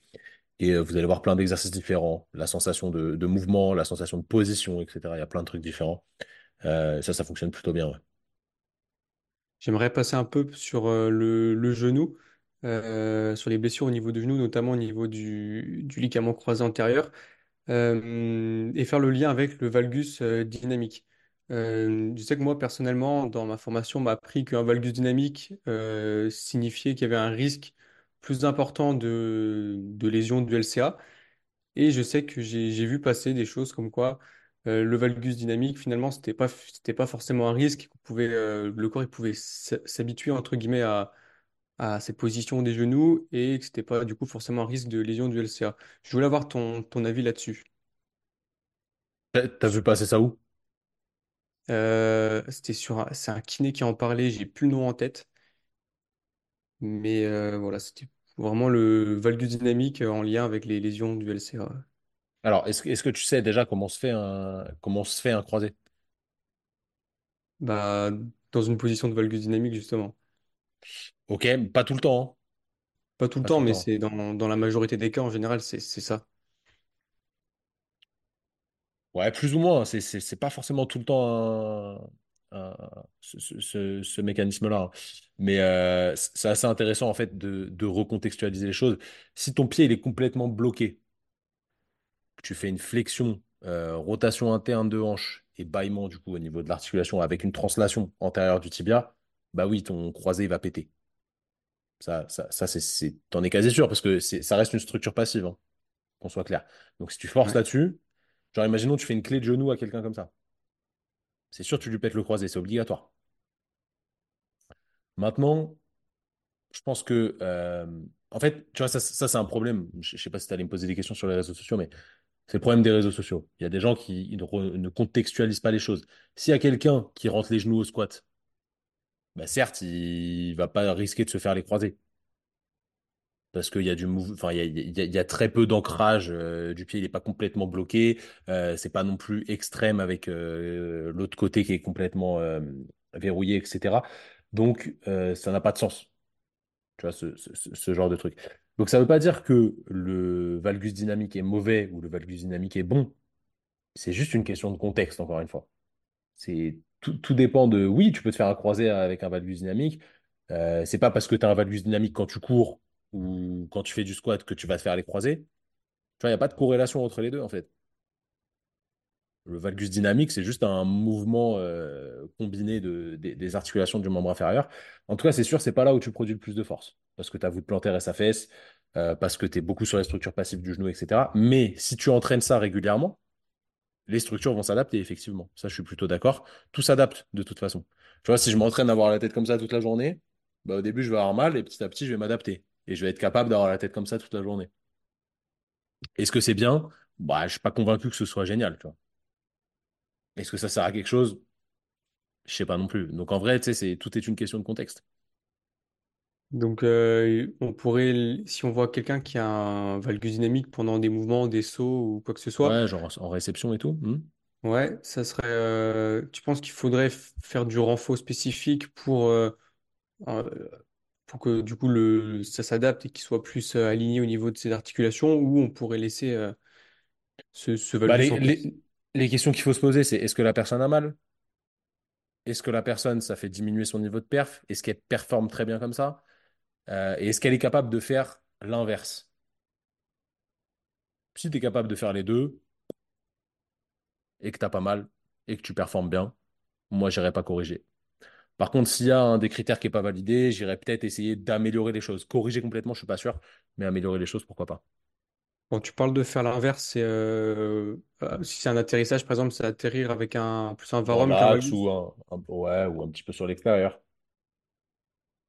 Speaker 2: Et euh, vous allez voir plein d'exercices différents. La sensation de, mouvement, la sensation de position, etc. Il y a plein de trucs différents. Euh, ça, ça fonctionne plutôt bien.
Speaker 1: J'aimerais passer un peu sur le, genou, sur les blessures au niveau du genou, notamment au niveau du ligament croisé antérieur. Euh, et faire le lien avec le valgus euh, dynamique. Euh, je sais que moi, personnellement, dans ma formation, on m'a appris qu'un valgus dynamique signifiait qu'il y avait un risque plus important de, de lésion du LCA. Et je sais que j'ai vu passer des choses comme quoi le valgus dynamique, finalement, c'était pas, c'était pas forcément un risque. pouvait, le corps il pouvait s'habituer, entre guillemets, à, à ces positions des genoux et que c'était pas du coup forcément un risque de lésion du LCA. Je voulais avoir ton, ton avis là-dessus.
Speaker 2: T'as vu passer ça où?
Speaker 1: Euh, c'était sur un, c'est un kiné qui en parlait, j'ai plus le nom en tête, mais euh, voilà, c'était vraiment le valgus dynamique euh, en lien avec les lésions du LCA.
Speaker 2: Alors, est-ce, que- est-ce que tu sais déjà comment se fait un, comment se fait un croisé?
Speaker 1: Bah, dans une position de valgus dynamique, justement.
Speaker 2: Ok, pas tout le temps. hein.
Speaker 1: Pas tout le
Speaker 2: Pas tout
Speaker 1: temps,
Speaker 2: le
Speaker 1: mais
Speaker 2: temps.
Speaker 1: c'est dans, dans la majorité des cas, en général, c'est c'est ça.
Speaker 2: Ouais, plus ou moins. C'est, c'est, c'est pas forcément tout le temps un- un- ce, ce- ce- ce mécanisme-là. hein. Mais euh, c- c'est assez intéressant en fait de, de recontextualiser les choses. Si ton pied il est complètement bloqué, que tu fais une flexion, euh, rotation interne de hanche et bâillement du coup au niveau de l'articulation avec une translation antérieure du tibia, bah oui, ton croisé va péter. Ça, ça, ça c'est, t'en es quasi sûr parce que ça reste une structure passive, hein, qu'on soit clair. Donc si tu forces
Speaker 1: Ouais.
Speaker 2: là-dessus, genre imaginons tu fais une clé de genou à quelqu'un comme ça. C'est sûr, tu lui pètes le croisé, c'est obligatoire. Maintenant, je pense que, euh, en fait, tu vois, ça, ça c'est un problème. Je, je sais pas si tu allais me poser des questions sur les réseaux sociaux, mais c'est le problème des réseaux sociaux. Il y a des gens qui ne, ne contextualisent pas les choses. S'il y a quelqu'un qui rentre les genoux au squat, bah certes, il va pas risquer de se faire les croisés. Parce qu'il y a du enfin, il y a, y y a très peu d'ancrage euh, du pied, il n'est pas complètement bloqué. Euh, c'est pas non plus extrême avec euh, l'autre côté qui est complètement euh, verrouillé, etc. Donc, ça n'a pas de sens. Tu vois, ce- ce- ce genre de truc. Donc, ça ne veut pas dire que le valgus dynamique est mauvais ou le valgus dynamique est bon. C'est juste une question de contexte, encore une fois. C'est tout, dépend de. Oui, tu peux te faire un croisé avec un valgus dynamique. Euh, c'est pas parce que tu as un valgus dynamique quand tu cours ou quand tu fais du squat que tu vas te faire les croisés. Tu il n'y a pas de corrélation entre les deux, en fait. Le valgus dynamique, c'est juste un mouvement euh, combiné de, des, articulations du membre inférieur. En tout cas, c'est sûr, c'est pas là où tu produis le plus de force. Parce que ta voûte plantaire et sa fesse, euh, parce que tu es beaucoup sur les structures passives du genou, etc. Mais si tu entraînes ça régulièrement, les structures vont s'adapter, effectivement. Ça, je suis plutôt d'accord. Tout s'adapte de toute façon. Tu vois, si je m'entraîne à avoir la tête comme ça toute la journée, bah, au début, je vais avoir mal et petit à petit, je vais m'adapter. Et je vais être capable d'avoir la tête comme ça toute la journée. Est-ce que c'est bien? Bah, je suis pas convaincu que ce soit génial. Est-ce que ça sert à quelque chose? Je sais pas non plus. Donc en vrai, c'est tout est une question de contexte.
Speaker 1: Donc, euh, on pourrait, si on voit quelqu'un qui a un valgus dynamique pendant des mouvements, des sauts ou quoi que ce soit,
Speaker 2: Ouais, genre en réception et tout. hmm.
Speaker 1: ouais, ça serait. euh, tu penses qu'il faudrait f- faire du renfort spécifique pour, euh, euh, pour que du coup le, ça s'adapte et qu'il soit plus euh, aligné au niveau de ses articulations, ou on pourrait laisser euh, ce, ce
Speaker 2: Bah,
Speaker 1: valgus
Speaker 2: les,
Speaker 1: en place?
Speaker 2: les, les questions qu'il faut se poser, c'est est-ce que la personne a mal? est-ce que la personne, ça fait diminuer son niveau de perf? Est-ce qu'elle performe très bien comme ça? Euh, et est-ce qu'elle est capable de faire l'inverse? Si tu es capable de faire les deux et que tu pas mal et que tu performes bien, moi, j'irai pas corriger. Par contre, s'il y a un des critères qui n'est pas validé, j'irai peut-être essayer d'améliorer les choses. Corriger complètement, je suis pas sûr, mais améliorer les choses, pourquoi pas.
Speaker 1: Quand tu parles de faire l'inverse, c'est euh, euh, si c'est un atterrissage, par exemple, c'est atterrir avec un plus un
Speaker 2: un- ouais, ou un petit peu sur l'extérieur.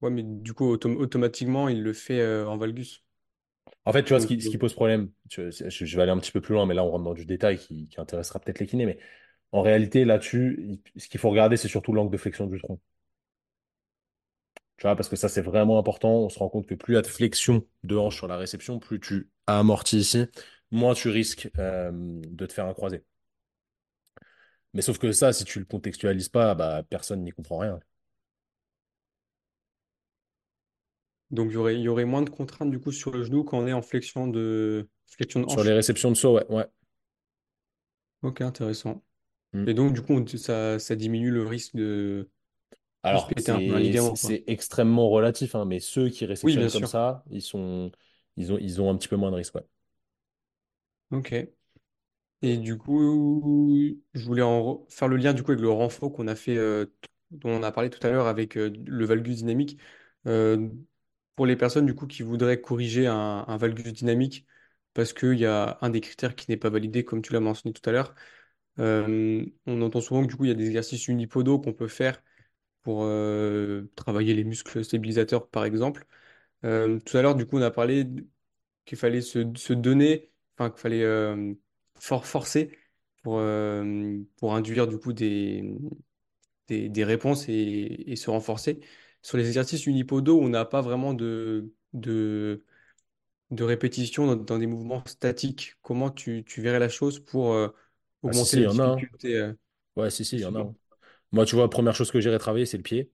Speaker 1: Ouais, mais du coup, autom- automatiquement, il le fait euh, en Valgus.
Speaker 2: En fait, tu vois, ce qui, ce qui pose problème, je, je- je vais aller un petit peu plus loin, mais là, on rentre dans du détail qui, qui intéressera peut-être les kinés. Mais en réalité, là-dessus, ce qu'il faut regarder, c'est surtout l'angle de flexion du tronc. Tu vois, parce que ça, c'est vraiment important. On se rend compte que plus il y a de flexion de hanche sur la réception, plus tu amortis ici, moins tu risques euh, de te faire un croisé. Mais sauf que ça, si tu le contextualises pas, bah, personne n'y comprend rien.
Speaker 1: Donc il y aurait, il y aurait moins de contraintes du coup sur le genou quand on est en flexion de flexion de
Speaker 2: Sur les réceptions de saut, ouais. ouais.
Speaker 1: Ok, intéressant.
Speaker 2: Mm.
Speaker 1: Et donc, du coup, ça, ça diminue le risque de,
Speaker 2: Alors,
Speaker 1: un
Speaker 2: c'est extrêmement relatif, hein, mais ceux qui
Speaker 1: Oui,
Speaker 2: réceptionnent comme
Speaker 1: sûr.
Speaker 2: ça, ils sont, ils ont, ils ont un petit peu moins de risque, ouais.
Speaker 1: Ok. Et du coup, je voulais en faire le lien du coup avec le renfort qu'on a fait, euh, dont on a parlé tout à l'heure avec euh, le valgus dynamique. Euh, pour les personnes du coup qui voudraient corriger un, valgus dynamique parce qu'il y a un des critères qui n'est pas validé, comme tu l'as mentionné tout à l'heure. Euh, on entend souvent que du coup il y a des exercices unipodaux qu'on peut faire pour euh, travailler les muscles stabilisateurs par exemple. Euh, tout à l'heure du coup on a parlé qu'il fallait se, donner, enfin qu'il fallait for- forcer pour, pour induire du coup des, des, réponses et se renforcer. Sur les exercices unipodaux, on n'a pas vraiment de, de, de répétition dans, dans des mouvements statiques. Comment tu, tu verrais la chose pour euh,
Speaker 2: Ah, si,
Speaker 1: augmenter la
Speaker 2: hein.
Speaker 1: difficulté euh,
Speaker 2: Ouais, si, si, il y en a. hein. Moi, tu vois, première chose que j'irai travailler, c'est le pied.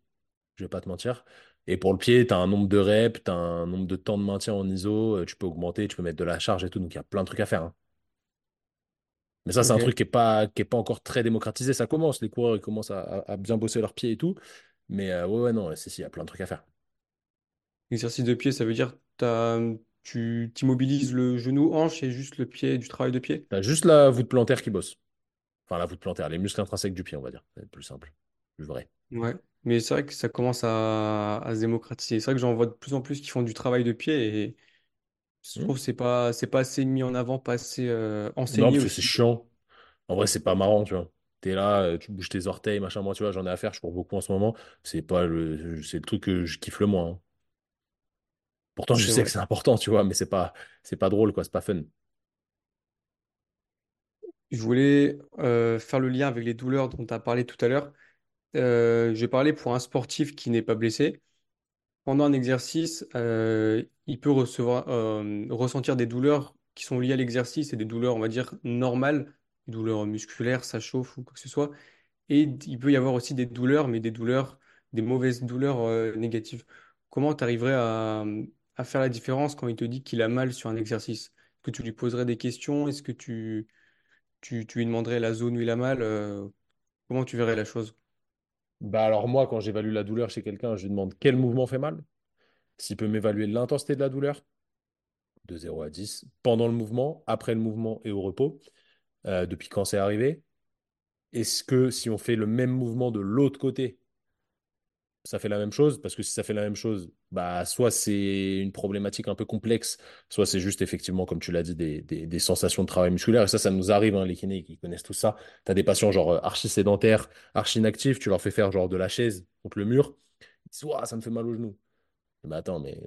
Speaker 2: Je vais pas te mentir. Et pour le pied, tu as un nombre de reps, tu as un nombre de temps de maintien en ISO, euh, tu peux augmenter, tu peux mettre de la charge et tout. Donc, il y a plein de trucs à faire. hein. Mais ça, c'est un truc qui n'est pas, qui est pas encore très démocratisé. Ça commence, les coureurs, ils commencent à, à- à bien bosser leurs pieds et tout. Mais euh, ouais, ouais, non, si, si, il y a plein de trucs à faire.
Speaker 1: Exercice de pied, ça veut dire t'as, tu t'immobilises le genou, hanche et juste le pied, du travail de pied?
Speaker 2: Tu as juste la voûte plantaire qui bosse. Enfin, la voûte plantaire, les muscles intrinsèques du pied, on va dire. C'est plus simple, plus vrai.
Speaker 1: Ouais, mais c'est vrai que ça commence à, à se démocratiser. C'est vrai que j'en vois de plus en plus qui font du travail de pied et je
Speaker 2: Hmm
Speaker 1: trouve que c'est pas, c'est pas assez mis en avant, pas assez euh,
Speaker 2: Non,
Speaker 1: enseigné
Speaker 2: parce que c'est
Speaker 1: aussi.
Speaker 2: chiant. En vrai, c'est pas marrant, tu vois. T'es là, euh, tu bouges tes orteils, machin. Moi, tu vois, j'en ai à faire, je cours beaucoup en ce moment. C'est pas le, c'est le truc que je kiffe le moins. hein. Pourtant, je
Speaker 1: C'est
Speaker 2: sais que
Speaker 1: vrai.
Speaker 2: c'est important, tu vois, mais c'est pas, c'est pas drôle, quoi. C'est pas fun.
Speaker 1: Je voulais euh, faire le lien avec les douleurs dont tu as parlé tout à l'heure. Euh, je vais parler pour un sportif qui n'est pas blessé. Pendant un exercice, euh, il peut recevoir, euh, ressentir des douleurs qui sont liées à l'exercice et des douleurs, on va dire, normales, douleurs musculaires, ça chauffe ou quoi que ce soit. Et il peut y avoir aussi des douleurs, mais des douleurs, des mauvaises douleurs euh, négatives. Comment tu arriverais à, faire la différence quand il te dit qu'il a mal sur un exercice? Est-ce que tu lui poserais des questions? Est-ce que tu, lui demanderais la zone où il a mal? euh, comment tu verrais la chose?
Speaker 2: Bah, alors, moi, quand j'évalue la douleur chez quelqu'un, je lui demande quel mouvement fait mal. S'il peut m'évaluer l'intensité de la douleur, de zéro à 10 pendant le mouvement, après le mouvement et au repos, euh, depuis quand c'est arrivé? Est-ce que si on fait le même mouvement de l'autre côté, ça fait la même chose, parce que si ça fait la même chose, bah, soit c'est une problématique un peu complexe, soit c'est juste effectivement, comme tu l'as dit, des, sensations de travail musculaire. Et ça, ça nous arrive, hein, les kinés qui connaissent tout ça. Tu as des patients genre euh, archi sédentaires, archi inactifs, tu leur fais faire genre de la chaise contre le mur. Ils disent, ça me fait mal au genou. Mais attends, mais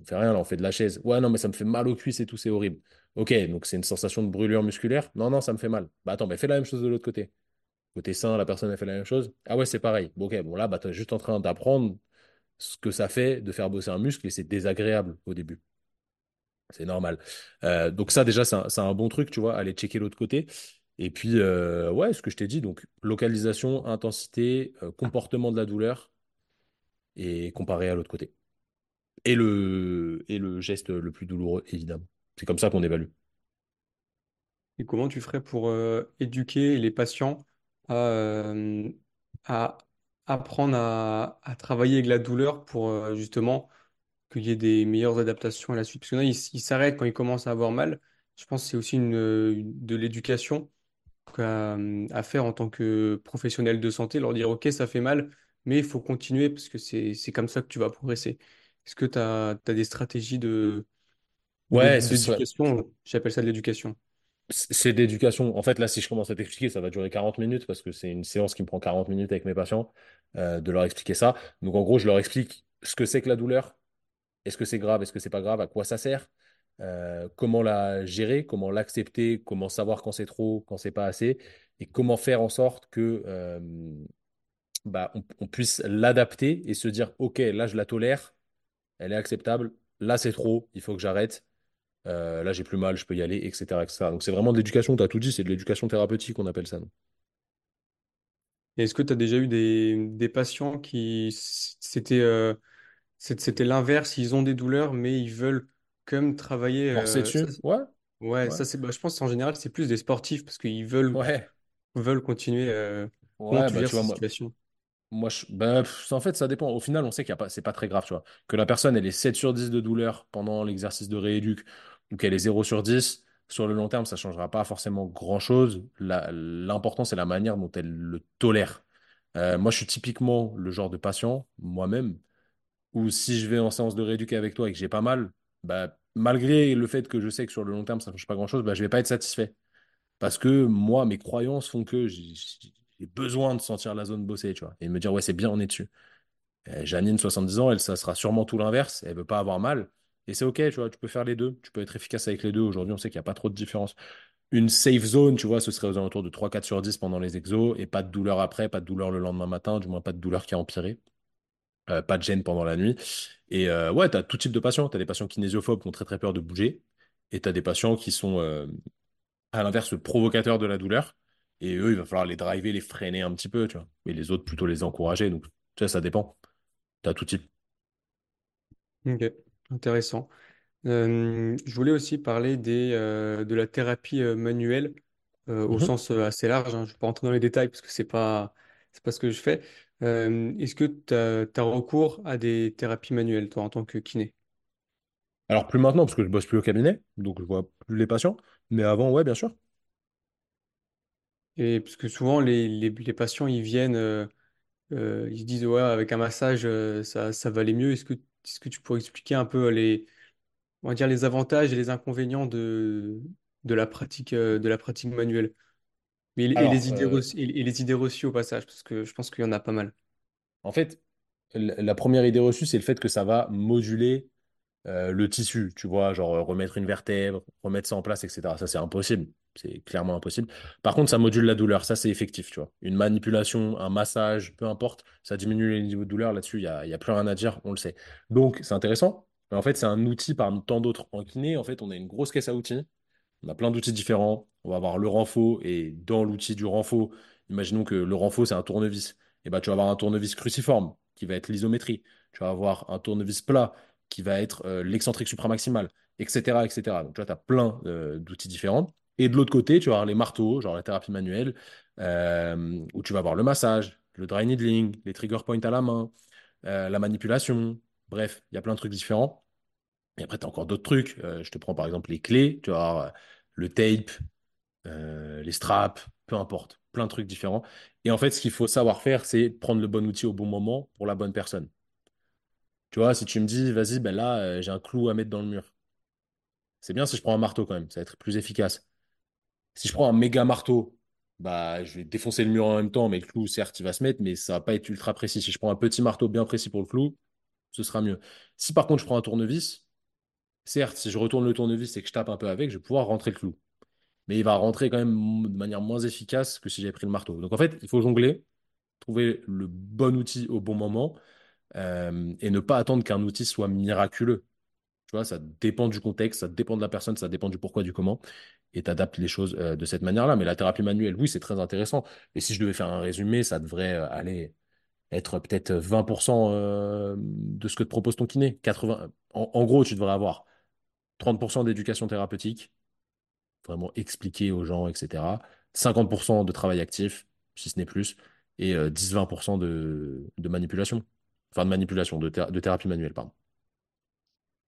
Speaker 2: on fait rien là, on fait de la chaise. Ouais, non, mais ça me fait mal aux cuisses et tout, c'est horrible. Ok, donc c'est une sensation de brûlure musculaire? Non, non, ça me fait mal. Bah attends, mais fais la même chose de l'autre côté. Côté sain, la personne a fait la même chose. Ah ouais, c'est pareil. Bon, ok, bon là, bah, tu es juste en train d'apprendre ce que ça fait de faire bosser un muscle et c'est désagréable au début. C'est normal. Euh, donc ça, déjà, c'est un, bon truc, tu vois, aller checker l'autre côté. Et puis, euh, ouais, ce que je t'ai dit, donc localisation, intensité, euh, comportement de la douleur et comparé à l'autre côté. Et le, et le geste le plus douloureux, évidemment. C'est comme ça qu'on évalue.
Speaker 1: Et comment tu ferais pour euh, éduquer les patients à, euh, apprendre à, travailler avec la douleur pour euh, justement qu'il y ait des meilleures adaptations à la suite? Parce que là, il, il s'arrête quand il commence à avoir mal. Je pense que c'est aussi une, de l'éducation à, à faire en tant que professionnel de santé, leur dire, OK, ça fait mal, mais il faut continuer parce que c'est comme ça que tu vas progresser. Est-ce que tu as, des stratégies de, de-
Speaker 2: Ouais, ce serait-
Speaker 1: d'éducation? J'appelle ça de l'éducation.
Speaker 2: c'est d'éducation. En fait, là, si je commence à t'expliquer, ça va durer 40 minutes parce que c'est une séance qui me prend 40 minutes avec mes patients, euh, de leur expliquer ça. Donc, en gros, je leur explique ce que c'est que la douleur, est-ce que c'est grave, est-ce que c'est pas grave, à quoi ça sert, euh, comment la gérer, comment l'accepter, comment savoir quand c'est trop, quand c'est pas assez, et comment faire en sorte que euh, bah, on, on puisse l'adapter et se dire, OK, là, je la tolère, elle est acceptable, là, c'est trop, il faut que j'arrête. Euh, là, j'ai plus mal, je peux y aller, etc., etc. Donc, c'est vraiment de l'éducation, tu as tout dit, c'est de l'éducation thérapeutique, on appelle ça.
Speaker 1: Est-ce que tu as déjà eu des, des patients qui, c'était euh, c'était l'inverse, ils ont des douleurs, mais ils veulent même travailler. Euh, ça, c'est-
Speaker 2: Ouais,
Speaker 1: ouais,
Speaker 2: ouais,
Speaker 1: ça c'est, bah, je pense qu'en général, c'est plus des sportifs parce qu'ils veulent,
Speaker 2: ouais,
Speaker 1: veulent continuer. euh,
Speaker 2: ouais, bah, tu vois, moi? Moi pff, en fait, ça dépend. Au final, on sait qu'il y a pas, c'est pas très grave, tu vois. Que la personne, elle est 7 sur 10 de douleur pendant l'exercice de rééduc ou qu'elle est zéro sur 10 sur le long terme, ça changera pas forcément grand-chose. L'important, c'est la manière dont elle le tolère. Euh, moi, je suis typiquement le genre de patient, moi-même, où si je vais en séance de rééduc avec toi et que j'ai pas mal, bah, malgré le fait que je sais que sur le long terme, ça ne change pas grand-chose, bah, je vais pas être satisfait. Parce que moi, mes croyances font que j'ai besoin de sentir la zone bosser, tu vois, et me dire, ouais, c'est bien, on est dessus. Euh, Janine, 70 ans, elle, ça sera sûrement tout l'inverse. Elle veut pas avoir mal. Et c'est OK, tu vois, tu peux faire les deux. Tu peux être efficace avec les deux. Aujourd'hui, on sait qu'il n'y a pas trop de différence. Une safe zone, tu vois, ce serait aux alentours de 3, 4 sur 10 pendant les exos et pas de douleur après, pas de douleur le lendemain matin, du moins pas de douleur qui a empiré. Euh, pas de gêne pendant la nuit. Et euh, ouais, tu as tout type de patients. Tu as des patients kinésiophobes qui ont très très peur de bouger. Et tu as des patients qui sont, à l'inverse, provocateurs de la douleur. Et eux, il va falloir les driver, les freiner un petit peu, tu vois. Et les autres, plutôt les encourager. Donc, tu sais, ça dépend. Tu as tout type.
Speaker 1: Ok, intéressant. Euh, je voulais aussi parler des, euh, de la thérapie euh, manuelle au
Speaker 2: Mhm.
Speaker 1: sens assez large. hein. Je ne vais pas rentrer dans les détails parce que c'est pas, c'est pas ce que je fais. Euh, est-ce que tu as, recours à des thérapies manuelles, toi, en tant que kiné?
Speaker 2: Alors, plus maintenant, parce que je bosse plus au cabinet, donc je vois plus les patients. Mais avant, ouais, bien sûr.
Speaker 1: Et parce que souvent, les, les, les patients, ils viennent, euh, euh, ils se disent, ouais, avec un massage, euh, ça, ça va aller mieux. Est-ce que, est-ce que tu pourrais expliquer un peu les, on va dire, les avantages et les inconvénients de, de la pratique, euh, de la pratique manuelle? Mais, et
Speaker 2: Alors,
Speaker 1: les idées
Speaker 2: euh,
Speaker 1: reçues, et les idées reçues au passage, parce que je pense qu'il y en a pas mal.
Speaker 2: en fait, l- la première idée reçue, c'est le fait que ça va moduler euh, le tissu, tu vois, genre euh, remettre une vertèbre, remettre ça en place, etc. Ça, c'est impossible. C'est clairement impossible. Par contre, ça module la douleur. Ça, c'est effectif, tu vois. Une manipulation, un massage, peu importe, ça diminue les niveaux de douleur. Là-dessus, il n'y a, a plus rien à dire, on le sait. Donc, c'est intéressant. En fait, c'est un outil parmi tant d'autres. En kiné, en fait, on a une grosse caisse à outils. On a plein d'outils différents. On va avoir le renfo et dans l'outil du renfo, imaginons que le renfo, c'est un tournevis. Et ben, tu vas avoir un tournevis cruciforme qui va être l'isométrie. Tu vas avoir un tournevis plat qui va être euh, l'excentrique supramaximal, etc., etc. Donc, tu vois, tu as plein euh, d'outils différents. Et de l'autre côté, tu vas avoir les marteaux, genre la thérapie manuelle, euh, où tu vas avoir le massage, le dry needling, les trigger points à la main, la manipulation. Bref, il y a plein de trucs différents. Et après, tu as encore d'autres trucs. Je te prends par exemple les clés, tu vas le tape, les straps, peu importe, plein de trucs différents. Et en fait, ce qu'il faut savoir faire, c'est prendre le bon outil au bon moment pour la bonne personne. Tu vois, si tu me dis, vas-y, ben là, euh, j'ai un clou à mettre dans le mur. C'est bien si je prends un marteau quand même, ça va être plus efficace. Si je prends un méga marteau, bah, je vais défoncer le mur en même temps, mais le clou, certes, il va se mettre, mais ça va pas être ultra précis. Si je prends un petit marteau bien précis pour le clou, ce sera mieux. Si par contre je prends un tournevis, certes, si je retourne le tournevis et que je tape un peu avec, je vais pouvoir rentrer le clou. mais il va rentrer quand même de manière moins efficace que si j'avais pris le marteau. Donc en fait, il faut jongler, trouver le bon outil au bon moment euh, et ne pas attendre qu'un outil soit miraculeux. Tu vois, ça dépend du contexte, ça dépend de la personne, ça dépend du pourquoi, du comment, et tu adaptes les choses euh, de cette manière-là. Mais la thérapie manuelle, oui, c'est très intéressant. Et si je devais faire un résumé, ça devrait euh, aller être peut-être 20% euh, de ce que te propose ton kiné. 80... En, gros, tu devrais avoir 30% d'éducation thérapeutique, vraiment expliquer aux gens, etc. 50% de travail actif, si ce n'est plus, et euh, 10-20% de, de manipulation. Enfin, de manipulation, de, thé- de thérapie manuelle, pardon.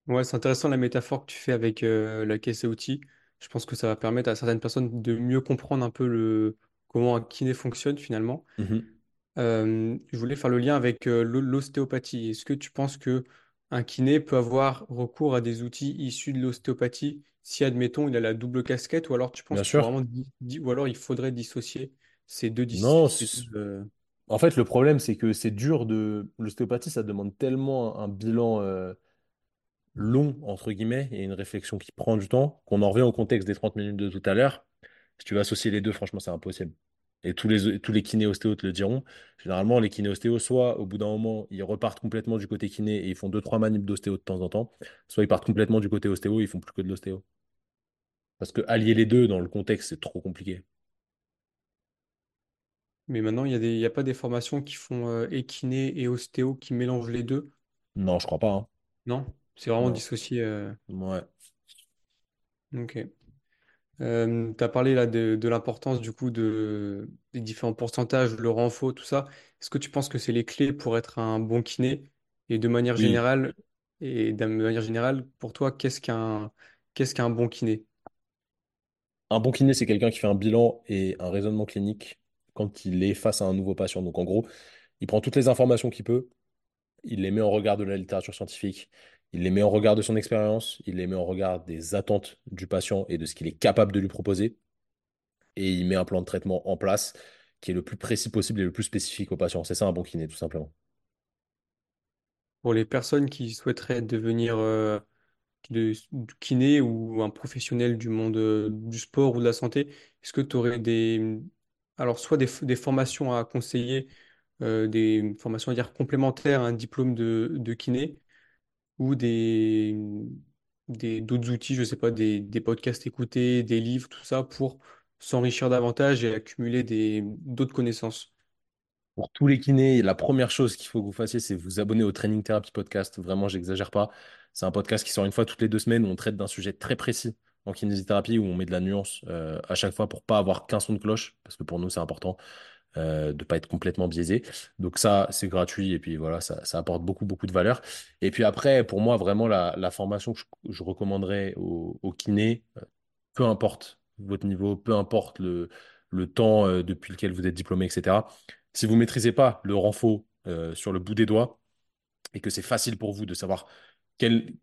Speaker 1: Ouais, c'est intéressant la métaphore que tu fais avec euh, la caisse à outils. Je pense que ça va permettre à certaines personnes de mieux comprendre un peu le comment un kiné fonctionne finalement. Euh, je voulais faire le lien avec euh, l'o- l'ostéopathie. Est-ce que tu penses que un kiné peut avoir recours à des outils issus de l'ostéopathie si, admettons, il a la double casquette, ou alors tu penses
Speaker 2: Bien sûr.
Speaker 1: vraiment ou alors il faudrait dissocier ces deux, dis-
Speaker 2: Non, en fait, le problème, c'est que c'est dur de... L'ostéopathie, ça demande tellement un bilan euh, long, entre guillemets, et une réflexion qui prend du temps, qu'on en revient au contexte des 30 minutes de tout à l'heure. Si tu veux associer les deux, franchement, c'est impossible. Et tous les, tous les kinés te le diront. Généralement, les kinés ostéos, soit au bout d'un moment, ils repartent complètement du côté kiné et ils font deux, trois manips d'ostéo de temps en temps, soit ils partent complètement du côté ostéo et ils font plus que de l'ostéo. Parce que allier les deux dans le contexte, c'est trop compliqué.
Speaker 1: Mais maintenant, il y a des, il y a pas des formations qui font euh, et kiné et ostéo qui mélangent les deux?
Speaker 2: Non, je crois pas, hein.
Speaker 1: Non? C'est vraiment
Speaker 2: Non.
Speaker 1: dissocié. euh,
Speaker 2: Ouais.
Speaker 1: Ok. Euh, tu as parlé là de, de l'importance du coup de, des différents pourcentages, le renfort, tout ça. Est-ce que tu penses que c'est les clés pour être un bon kiné? Et de manière
Speaker 2: Oui.
Speaker 1: générale, et de manière générale, pour toi, qu'est-ce qu'un qu'est-ce qu'un bon kiné?
Speaker 2: Un bon kiné, c'est quelqu'un qui fait un bilan et un raisonnement clinique quand il est face à un nouveau patient. Donc, en gros, il prend toutes les informations qu'il peut, il les met en regard de la littérature scientifique, il les met en regard de son expérience, il les met en regard des attentes du patient et de ce qu'il est capable de lui proposer, et il met un plan de traitement en place qui est le plus précis possible et le plus spécifique au patient. C'est ça un bon kiné, tout simplement.
Speaker 1: Pour les personnes qui souhaiteraient devenir euh, kiné ou un professionnel du monde euh, du sport ou de la santé, est-ce que tu aurais des, alors soit des, formations à conseiller, euh, des formations à dire complémentaires à un diplôme de, kiné, ou des, d'autres outils, je sais pas, des, podcasts écoutés, des livres, tout ça, pour s'enrichir davantage et accumuler d'autres connaissances.
Speaker 2: Pour tous les kinés, la première chose qu'il faut que vous fassiez, c'est vous abonner au Training Therapy Podcast. Vraiment, j'exagère pas. C'est un podcast qui sort une fois toutes les deux semaines où on traite d'un sujet très précis en kinésithérapie, où on met de la nuance euh, à chaque fois pour pas avoir qu'un son de cloche, parce que pour nous, c'est important euh, de pas être complètement biaisé. Donc ça, c'est gratuit et puis voilà, ça, apporte beaucoup, beaucoup de valeur. Et puis après, pour moi, vraiment, la, formation que je, recommanderais aux, kinés, euh, peu importe votre niveau, peu importe le, temps euh, depuis lequel vous êtes diplômé, etc. Si vous maîtrisez pas le renfort sur le bout des doigts et que c'est facile pour vous de savoir quel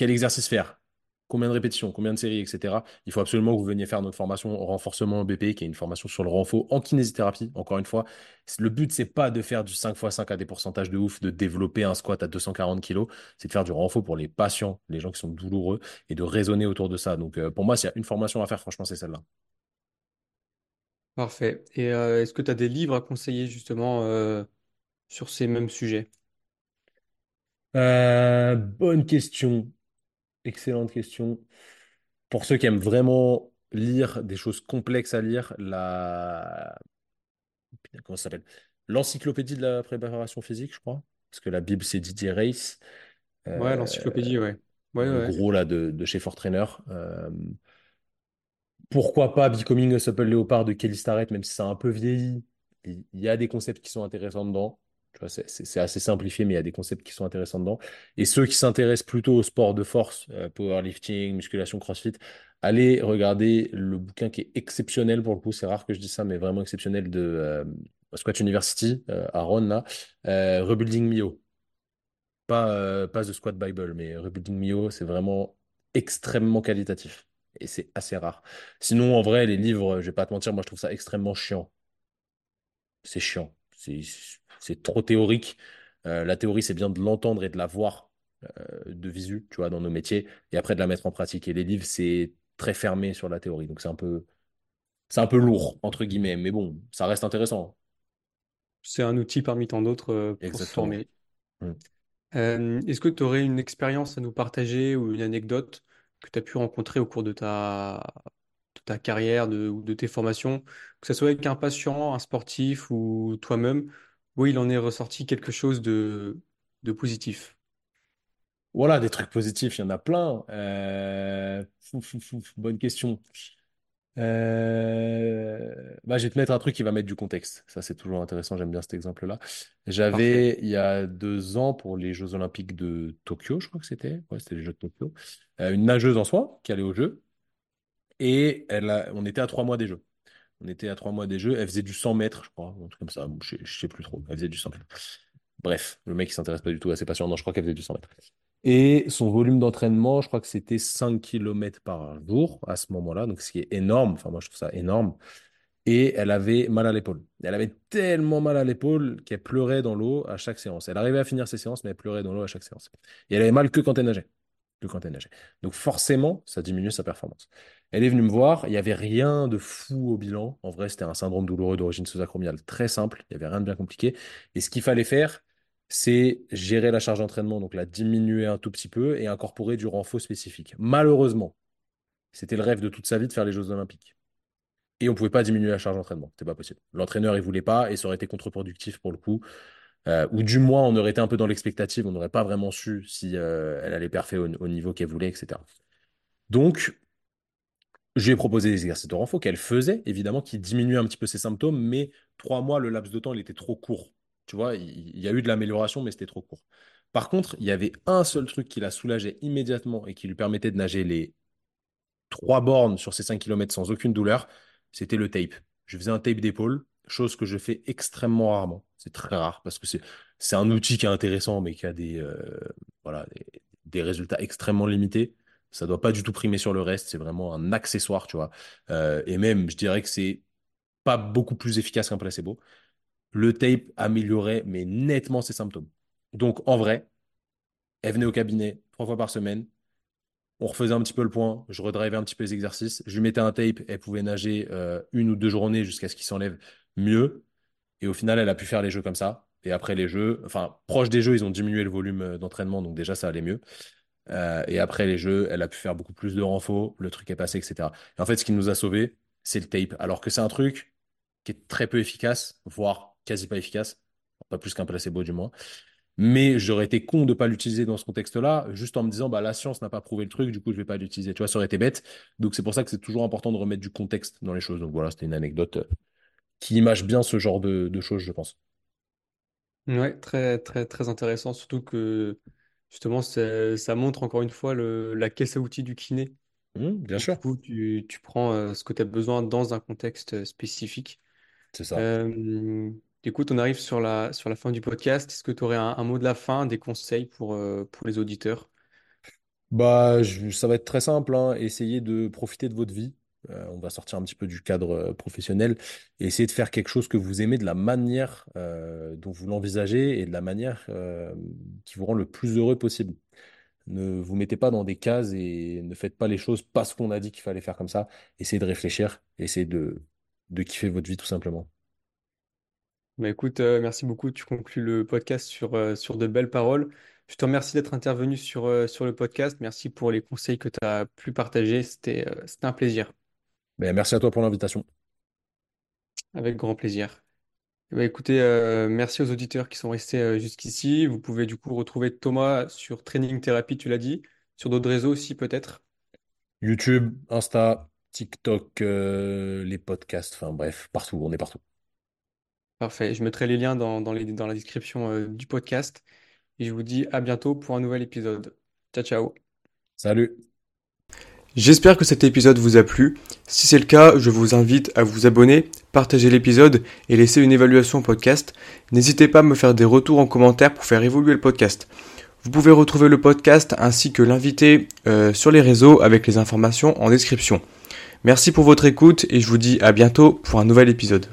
Speaker 2: exercice faire, combien de répétitions, combien de séries, etc. Il faut absolument que vous veniez faire notre formation renforcement BP, qui est une formation sur le renfort en kinésithérapie. Encore une fois, le but, c'est pas de faire du 5x5 à des pourcentages de ouf, de développer un squat à 240 kilos, c'est de faire du renfort pour les patients, les gens qui sont douloureux, et de raisonner autour de ça. Donc, euh, pour moi, s'il y a une formation à faire, franchement, c'est celle-là.
Speaker 1: Parfait. Et euh, est-ce que tu as des livres à conseiller justement euh, sur ces mêmes sujets?
Speaker 2: Bonne question. Excellente question. Pour ceux qui aiment vraiment lire des choses complexes à lire, la... Comment ça s'appelle? L'encyclopédie de la préparation physique, je crois. Parce que la Bible, c'est Didier Reis.
Speaker 1: Ouais,
Speaker 2: Euh,
Speaker 1: l'encyclopédie, ouais. Ouais,
Speaker 2: le
Speaker 1: ouais.
Speaker 2: gros là de, de chez Fortrainer. Euh, pourquoi pas Becoming a Supple Leopard de Kelly Starrett, même si ça a un peu vieilli. Il il y a des concepts qui sont intéressants dedans. C'est assez simplifié, mais il y a des concepts qui sont intéressants dedans. Et ceux qui s'intéressent plutôt au sport de force, euh, powerlifting, musculation, crossfit, allez regarder le bouquin qui est exceptionnel pour le coup. C'est rare que je dise ça, mais vraiment exceptionnel de euh, Squat University, euh, à Ron, là. Rebuilding Mio. Pas, pas The Squat Bible, mais Rebuilding Mio, c'est vraiment extrêmement qualitatif. Et c'est assez rare. Sinon, en vrai, les livres, je vais pas te mentir, moi je trouve ça extrêmement chiant. C'est chiant. C'est c'est trop théorique. Euh, la théorie, c'est bien de l'entendre et de la voir euh, de visu, tu vois, dans nos métiers, et après de la mettre en pratique. Et les livres, c'est très fermé sur la théorie. Donc c'est un peu, c'est un peu lourd, entre guillemets. Mais bon, ça reste intéressant.
Speaker 1: C'est un outil parmi tant d'autres euh, pour se former.
Speaker 2: Mm.
Speaker 1: Euh, est-ce que tu aurais une expérience à nous partager ou une anecdote que tu as pu rencontrer au cours de ta, de ta carrière de, ou de tes formations, que ce soit avec un patient, un sportif ou toi-même, où il en est ressorti quelque chose de, de positif?
Speaker 2: Voilà, des trucs positifs, il y en a plein. Euh, fou, fou, fou, fou, bonne question. Euh, bah, je vais te mettre un truc qui va mettre du contexte. Ça, c'est toujours intéressant. J'aime bien cet exemple-là.
Speaker 1: Parfait.
Speaker 2: J'avais, il y a deux ans, pour les Jeux Olympiques de Tokyo, je crois que c'était. Ouais, c'était les Jeux de Tokyo. euh, une nageuse en soi qui allait aux Jeux. Et elle a- on était à trois mois des Jeux. On était à trois mois des Jeux. Elle faisait du 100 mètres, je crois. Un truc comme ça. Je, je sais plus trop. Elle faisait du 100 mètres. Bref, le mec, il s'intéresse pas du tout à ses patients. Non, je crois qu'elle faisait du 100 mètres. Et son volume d'entraînement, je crois que c'était 5 kilomètres par jour à ce moment-là, donc ce qui est énorme. Enfin, moi, je trouve ça énorme. Et elle avait mal à l'épaule. Elle avait tellement mal à l'épaule qu'elle pleurait dans l'eau à chaque séance. Elle arrivait à finir ses séances, mais elle pleurait dans l'eau à chaque séance. Et elle avait mal que quand elle nageait. Quand elle nageait. Donc forcément, ça diminuait sa performance. Elle est venue me voir. Il n'y avait rien de fou au bilan. En vrai, c'était un syndrome douloureux d'origine sous-acromiale très simple. Il n'y avait rien de bien compliqué. Et ce qu'il fallait faire, c'est gérer la charge d'entraînement, donc la diminuer un tout petit peu et incorporer du renfort spécifique. Malheureusement, c'était le rêve de toute sa vie de faire les Jeux Olympiques. Et on ne pouvait pas diminuer la charge d'entraînement. C'était pas possible. L'entraîneur, il voulait pas et ça aurait été contre-productif pour le coup. Euh, ou du moins, on aurait été un peu dans l'expectative. On n'aurait pas vraiment su si euh, elle allait parfait au, au niveau qu'elle voulait, etc. Donc, je lui proposé des exercices de renfort qu'elle faisait, évidemment, qui diminuaient un petit peu ses symptômes, mais trois mois, le laps de temps, il était trop court. Tu vois, il, il y a eu de l'amélioration, mais c'était trop court. Par contre, il y avait un seul truc qui la soulageait immédiatement et qui lui permettait de nager les trois bornes sur ces 5 km sans aucune douleur, c'était le tape. Je faisais un tape d'épaule, chose que je fais extrêmement rarement. C'est très rare parce que c'est un outil qui est intéressant, mais qui a des, euh, voilà, des, résultats extrêmement limités. Ça doit pas du tout primer sur le reste, c'est vraiment un accessoire, tu vois. Euh, et même, je dirais que c'est pas beaucoup plus efficace qu'un placebo. Le tape améliorait, mais nettement ses symptômes. Donc, en vrai, elle venait au cabinet trois fois par semaine, on refaisait un petit peu le point, je redrivais un petit peu les exercices, je lui mettais un tape, elle pouvait nager euh, une ou deux journées jusqu'à ce qu'il s'enlève mieux. Et au final, elle a pu faire les jeux comme ça. Et après les jeux, enfin, proche des jeux, ils ont diminué le volume euh, d'entraînement, donc déjà, ça allait mieux. Euh, et après les jeux, elle a pu faire beaucoup plus de renfort, le truc est passé, etc. Et en fait, ce qui nous a sauvés, c'est le tape. Alors que c'est un truc qui est très peu efficace, voire quasi pas efficace, pas plus qu'un placebo du moins. Mais j'aurais été con de ne pas l'utiliser dans ce contexte-là, juste en me disant, bah, la science n'a pas prouvé le truc, du coup, je ne vais pas l'utiliser. Tu vois, ça aurait été bête. Donc, c'est pour ça que c'est toujours important de remettre du contexte dans les choses. Donc, voilà, c'était une anecdote euh, qui image bien ce genre de, de choses, je pense.
Speaker 1: Ouais, très, très, très intéressant, surtout que justement, ça, montre encore une fois le, la caisse à outils du kiné.
Speaker 2: Hum, bien
Speaker 1: Donc, du
Speaker 2: sûr,
Speaker 1: coup, tu, tu prends euh, ce que tu as besoin dans un contexte euh, spécifique.
Speaker 2: c'est ça.
Speaker 1: Euh, écoute, on arrive sur la, sur la fin du podcast. Est-ce que tu aurais un, un mot de la fin, des conseils pour, euh, pour les auditeurs?
Speaker 2: Bah, je- ça va être très simple, hein. Essayez de profiter de votre vie. Euh, on va sortir un petit peu du cadre euh, professionnel et essayer de faire quelque chose que vous aimez de la manière euh, dont vous l'envisagez et de la manière qui vous rend le plus heureux possible. Ne vous mettez pas dans des cases et ne faites pas les choses parce qu'on a dit qu'il fallait faire comme ça. Essayez de réfléchir, essayez de, de kiffer votre vie tout simplement.
Speaker 1: Bah, écoute, merci beaucoup. Tu conclus le podcast sur, de belles paroles. Je te remercie d'être intervenu sur, sur le podcast. Merci pour les conseils que tu as pu partager. C'était un plaisir.
Speaker 2: Ben, merci à toi pour l'invitation.
Speaker 1: Avec grand plaisir. Eh ben, écoutez, euh, merci aux auditeurs qui sont restés euh, jusqu'ici. Vous pouvez du coup retrouver Thomas sur Training Therapy, tu l'as dit, sur d'autres réseaux aussi peut-être.
Speaker 2: YouTube, Insta, TikTok, euh, les podcasts, enfin bref, partout, on est partout.
Speaker 1: Parfait. Je mettrai les liens dans, dans les, dans la description du podcast. Et je vous dis à bientôt pour un nouvel épisode. Ciao, ciao.
Speaker 2: Salut!
Speaker 1: J'espère que cet épisode vous a plu. Si c'est le cas, je vous invite à vous abonner, partager l'épisode et laisser une évaluation au podcast. N'hésitez pas à me faire des retours en commentaire pour faire évoluer le podcast. Vous pouvez retrouver le podcast ainsi que l'invité euh, sur les réseaux avec les informations en description. Merci pour votre écoute et je vous dis à bientôt pour un nouvel épisode.